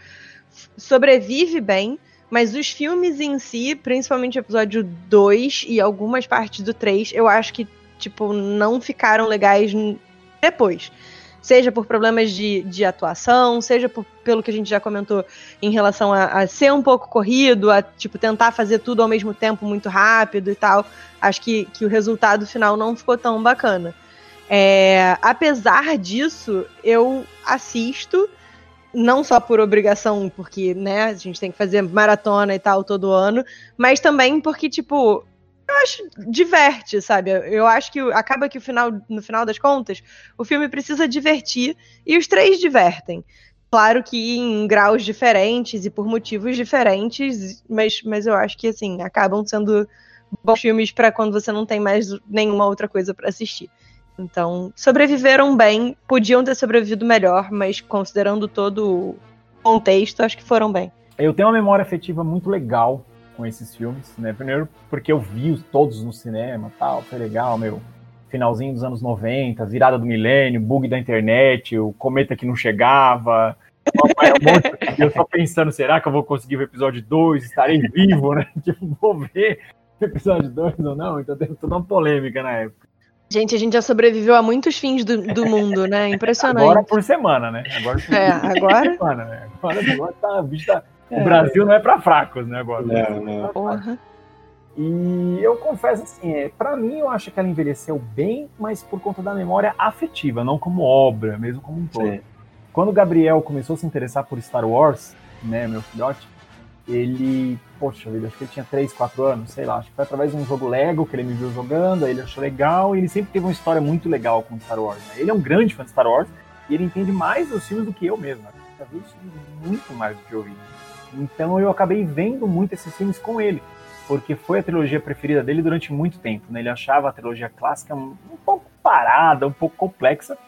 sobrevive bem, mas os filmes em si, principalmente o episódio 2 e algumas partes do 3, eu acho que tipo não ficaram legais depois seja por problemas de, de atuação, seja por, pelo que a gente já comentou em relação a, a, ser um pouco corrido, a tipo tentar fazer tudo ao mesmo tempo muito rápido e tal. Acho que, que o resultado final não ficou tão bacana. É, apesar disso, eu assisto, não só por obrigação, porque né, a gente tem que fazer maratona e tal todo ano, mas também porque, tipo, eu acho diverte, sabe? Eu acho que acaba que o final, no final das contas, o filme precisa divertir e os três divertem. Claro que em graus diferentes e por motivos diferentes, mas, mas eu acho que assim, acabam sendo bons filmes para quando você não tem mais nenhuma outra coisa para assistir. Então, sobreviveram bem, podiam ter sobrevivido melhor, mas considerando todo o contexto, acho que foram bem. Eu tenho uma memória afetiva muito legal com esses filmes, né? Primeiro porque eu vi todos no cinema, tal, foi legal, meu. Finalzinho dos anos 90, virada do milênio, bug da internet, o cometa que não chegava. eu só pensando, será que eu vou conseguir o episódio 2? Estarei vivo, né? Tipo, vou ver o episódio 2 ou não? Então teve toda uma polêmica na época. Gente, a gente já sobreviveu a muitos fins do, do mundo, né? Impressionante. Agora por semana, né? Agora por é, agora... semana, né? Agora, agora tá, o tá, é. O Brasil não é para fracos, né, agora. Não, não. Porra. E eu confesso assim, é, para mim eu acho que ela envelheceu bem, mas por conta da memória afetiva, não como obra, mesmo como um todo. Sim. Quando o Gabriel começou a se interessar por Star Wars, né, meu filhote, ele, poxa vida, acho que ele tinha 3, 4 anos, sei lá, acho que foi através de um jogo Lego que ele me viu jogando, aí ele achou legal, e ele sempre teve uma história muito legal com Star Wars. Né? Ele é um grande fã de Star Wars, e ele entende mais dos filmes do que eu mesmo. Né? Já vi muito mais do que eu vi. Então eu acabei vendo muito esses filmes com ele, porque foi a trilogia preferida dele durante muito tempo. Né? Ele achava a trilogia clássica um pouco parada, um pouco complexa,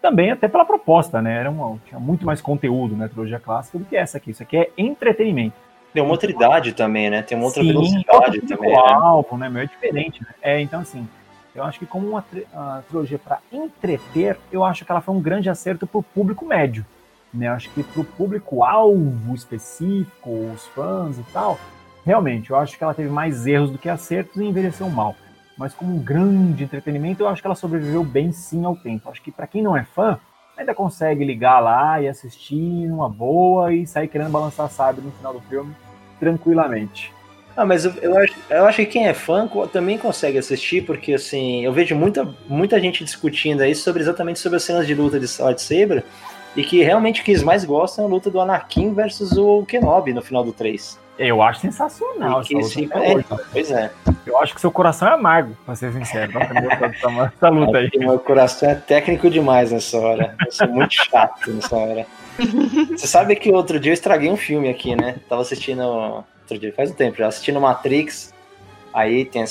também até pela proposta, né? Era uma, tinha muito mais conteúdo na trilogia clássica do que essa aqui. Isso aqui é entretenimento. Tem uma outra idade também, né? Tem uma outra Sim, velocidade também. O né? alvo, né? Meu, é diferente, né? É, então assim, eu acho que como uma, uma trilogia para entreter, eu acho que ela foi um grande acerto para o público médio. Né? Acho que para o público-alvo específico, os fãs e tal, realmente, eu acho que ela teve mais erros do que acertos e envelheceu mal. Mas como um grande entretenimento, eu acho que ela sobreviveu bem sim ao tempo. Acho que para quem não é fã, ainda consegue ligar lá e assistir numa boa e sair querendo balançar sábio no final do filme tranquilamente. Ah, mas eu, eu, acho, eu acho que quem é fã também consegue assistir, porque assim, eu vejo muita, muita gente discutindo aí sobre exatamente sobre as cenas de luta de lightsaber, e que realmente o que eles mais gostam é a luta do Anakin versus o Kenobi no final do 3. Eu acho sensacional essa luta. É, hoje, pois é. Eu acho que seu coração é amargo, pra ser sincero. essa luta aí. Meu coração é técnico demais nessa hora. Eu sou muito chato nessa hora. Você sabe que outro dia eu estraguei um filme aqui, né? Tava assistindo. Outro dia, faz um tempo já, assistindo Matrix. Aí tem.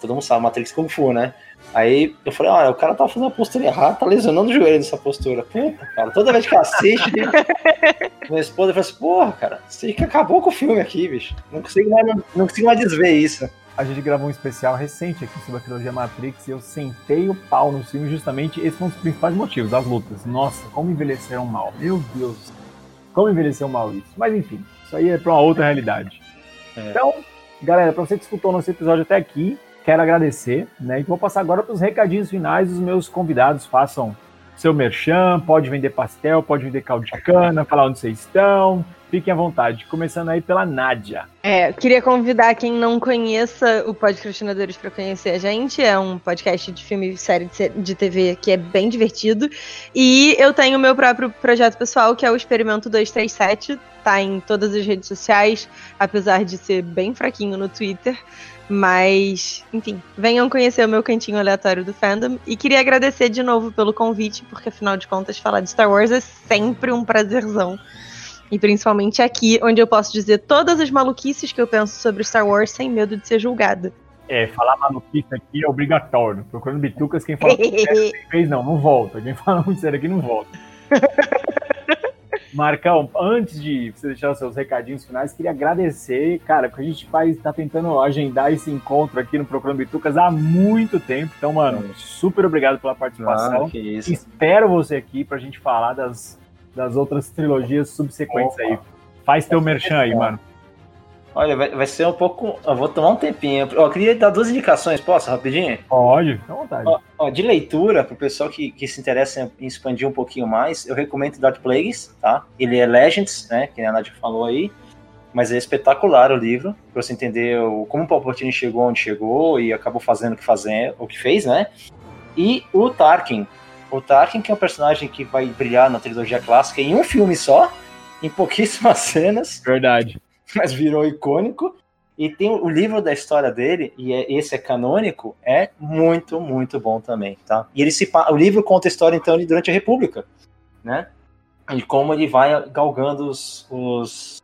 Todo mundo sabe, Matrix Kung Fu, né? Aí eu falei, olha, o cara tá fazendo a postura errada, tá lesionando o joelho nessa postura. Puta, cara, toda vez que assiste, minha esposa fala assim, porra, cara, você que acabou com o filme aqui, bicho. Não consigo mais, não, não consigo mais desver isso. A gente gravou um especial recente aqui sobre a trilogia Matrix e eu sentei o pau no filme justamente esse foi um dos principais motivos, as lutas. Nossa, como envelheceram mal. Meu Deus. Como envelheceu mal isso. Mas enfim, isso aí é pra uma outra realidade. É. Então, galera, pra você que escutou nosso episódio até aqui, quero agradecer, né? Então vou passar agora para os recadinhos finais. Os meus convidados façam seu merchan, pode vender pastel, pode vender caldo de cana, falar onde vocês estão. Fiquem à vontade. Começando aí pela Nádia. É, queria convidar quem não conheça o Podcastinadores para conhecer a gente. É um podcast de filme e série de TV que é bem divertido. E eu tenho o meu próprio projeto pessoal, que é o Experimento 237. Tá em todas as redes sociais, apesar de ser bem fraquinho no Twitter. Mas, enfim, venham conhecer o meu cantinho aleatório do fandom. E queria agradecer de novo pelo convite, porque afinal de contas, falar de Star Wars é sempre um prazerzão. E principalmente aqui, onde eu posso dizer todas as maluquices que eu penso sobre Star Wars sem medo de ser julgada. É, falar maluquice aqui é obrigatório. Procurando bitucas, quem fala muito sério, não, não volta. Quem fala muito sério aqui não volta. Marcão, antes de você deixar os seus recadinhos finais, queria agradecer, cara, porque a gente faz, tá tentando agendar esse encontro aqui no Procurando Bitucas há muito tempo. Então, mano, super obrigado pela participação. Ah, Espero você aqui pra gente falar das, das outras trilogias subsequentes Opa. aí. Faz teu merchan aí, mano. Olha, vai, vai ser um pouco. Eu vou tomar um tempinho. Eu queria dar duas indicações, posso, rapidinho? Pode, fica à vontade. Ó, ó, de leitura, para o pessoal que, que se interessa em expandir um pouquinho mais, eu recomendo Dark Plagues, tá? Ele é Legends, né? Que a Nadia falou aí. Mas é espetacular o livro, para você entender o, como o Palpatine chegou onde chegou e acabou fazendo o que, fazer, o que fez, né? E o Tarkin. O Tarkin, que é um personagem que vai brilhar na trilogia clássica em um filme só, em pouquíssimas cenas. Verdade mas virou icônico. E tem o livro da história dele, e é, esse é canônico, é muito, muito bom também, tá? E ele se, o livro conta a história, então, durante a República, né? De como ele vai galgando os, os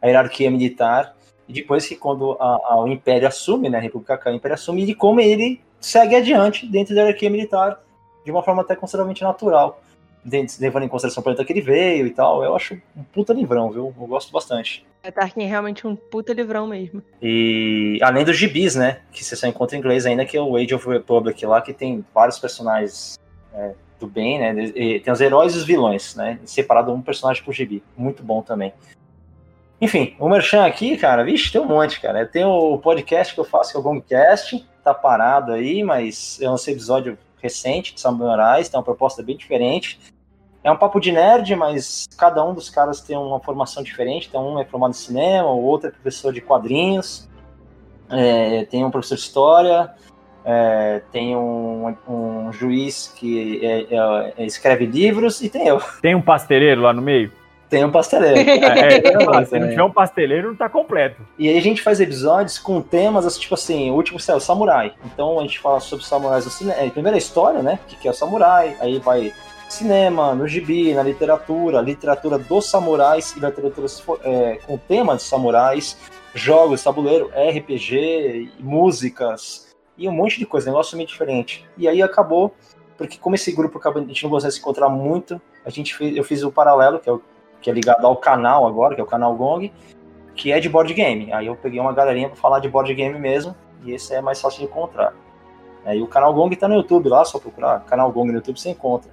a hierarquia militar, e depois que quando a, a, o Império assume, né, a República cai, o Império assume, e de como ele segue adiante dentro da hierarquia militar, de uma forma até consideravelmente natural levando em consideração o planeta que ele veio e tal, eu acho um puta livrão, viu? Eu gosto bastante. É, Tarkin é realmente um puta livrão mesmo. E além dos gibis, né? Que você só encontra em inglês ainda, que é o Age of Republic lá, que tem vários personagens é, do bem, né? E tem os heróis e os vilões, né? Separado um personagem por gibi. Muito bom também. Enfim, o Merchan aqui, cara, vixe, tem um monte, cara. Tem o podcast que eu faço, que é o Gongcast, tá parado aí, mas é um episódio recente de Samurais, tem uma proposta bem diferente. É um papo de nerd, mas cada um dos caras tem uma formação diferente. Então, um é formado em cinema, o outro é professor de quadrinhos, é, tem um professor de história, é, tem um, um, juiz que é, é, é escreve livros e tem eu. Tem um pasteleiro lá no meio? Tem um pasteleiro. É, se não tiver um pasteleiro, não tá completo. E aí a gente faz episódios com temas, assim, tipo assim, o último é o samurai. Então a gente fala sobre samurais no cinema. É, primeiro a história, né? O que é o samurai. Aí vai cinema, no gibi, na literatura, literatura dos samurais e literatura é, com tema de samurais, jogos, tabuleiro, RPG, músicas e um monte de coisa, negócio meio diferente. E aí acabou, porque como esse grupo a gente não consegue se encontrar muito, a gente fez, eu fiz o paralelo, que é o que é ligado ao canal agora, que é o canal Gong, que é de board game. Aí eu peguei uma galerinha para falar de board game mesmo, e esse é mais fácil de encontrar. É, e o canal Gong tá no YouTube lá, só procurar canal Gong no YouTube você encontra.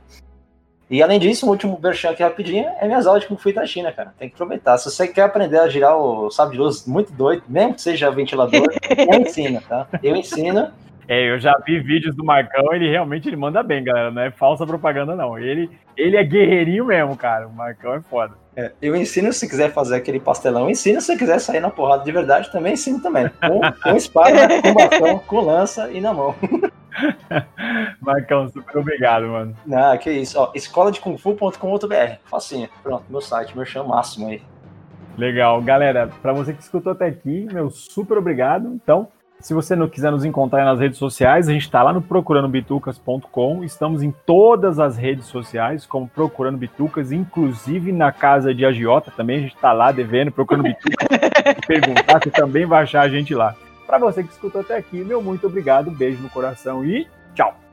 E além disso, o último berchan aqui rapidinho é minhas aulas de Kung Fu da China, cara. Tem que aproveitar. Se você quer aprender a girar o sabre de luz muito doido, mesmo que seja ventilador, eu ensino, tá? Eu ensino. É, eu já vi vídeos do Marcão, ele realmente ele manda bem, galera. Não é falsa propaganda, não. Ele, ele é guerreirinho mesmo, cara. O Marcão é foda. É, eu ensino se quiser fazer aquele pastelão, eu ensino se quiser sair na porrada de verdade, também ensino também. Com, com espada, com bastão, com lança e na mão. Marcão, super obrigado, mano. Ah, que isso. Ó, escola de kungfu.com.br. Facinho. Pronto, meu site, meu chão máximo aí. Legal. Galera, para você que escutou até aqui, meu super obrigado. Então, se você não quiser nos encontrar nas redes sociais, a gente está lá no procurandobitucas.com. Estamos em todas as redes sociais, como Procurando Bitucas, inclusive na casa de agiota também. A gente está lá devendo, procurando Bitucas. perguntar, você também vai achar a gente lá. Para você que escutou até aqui, meu muito obrigado, beijo no coração e tchau!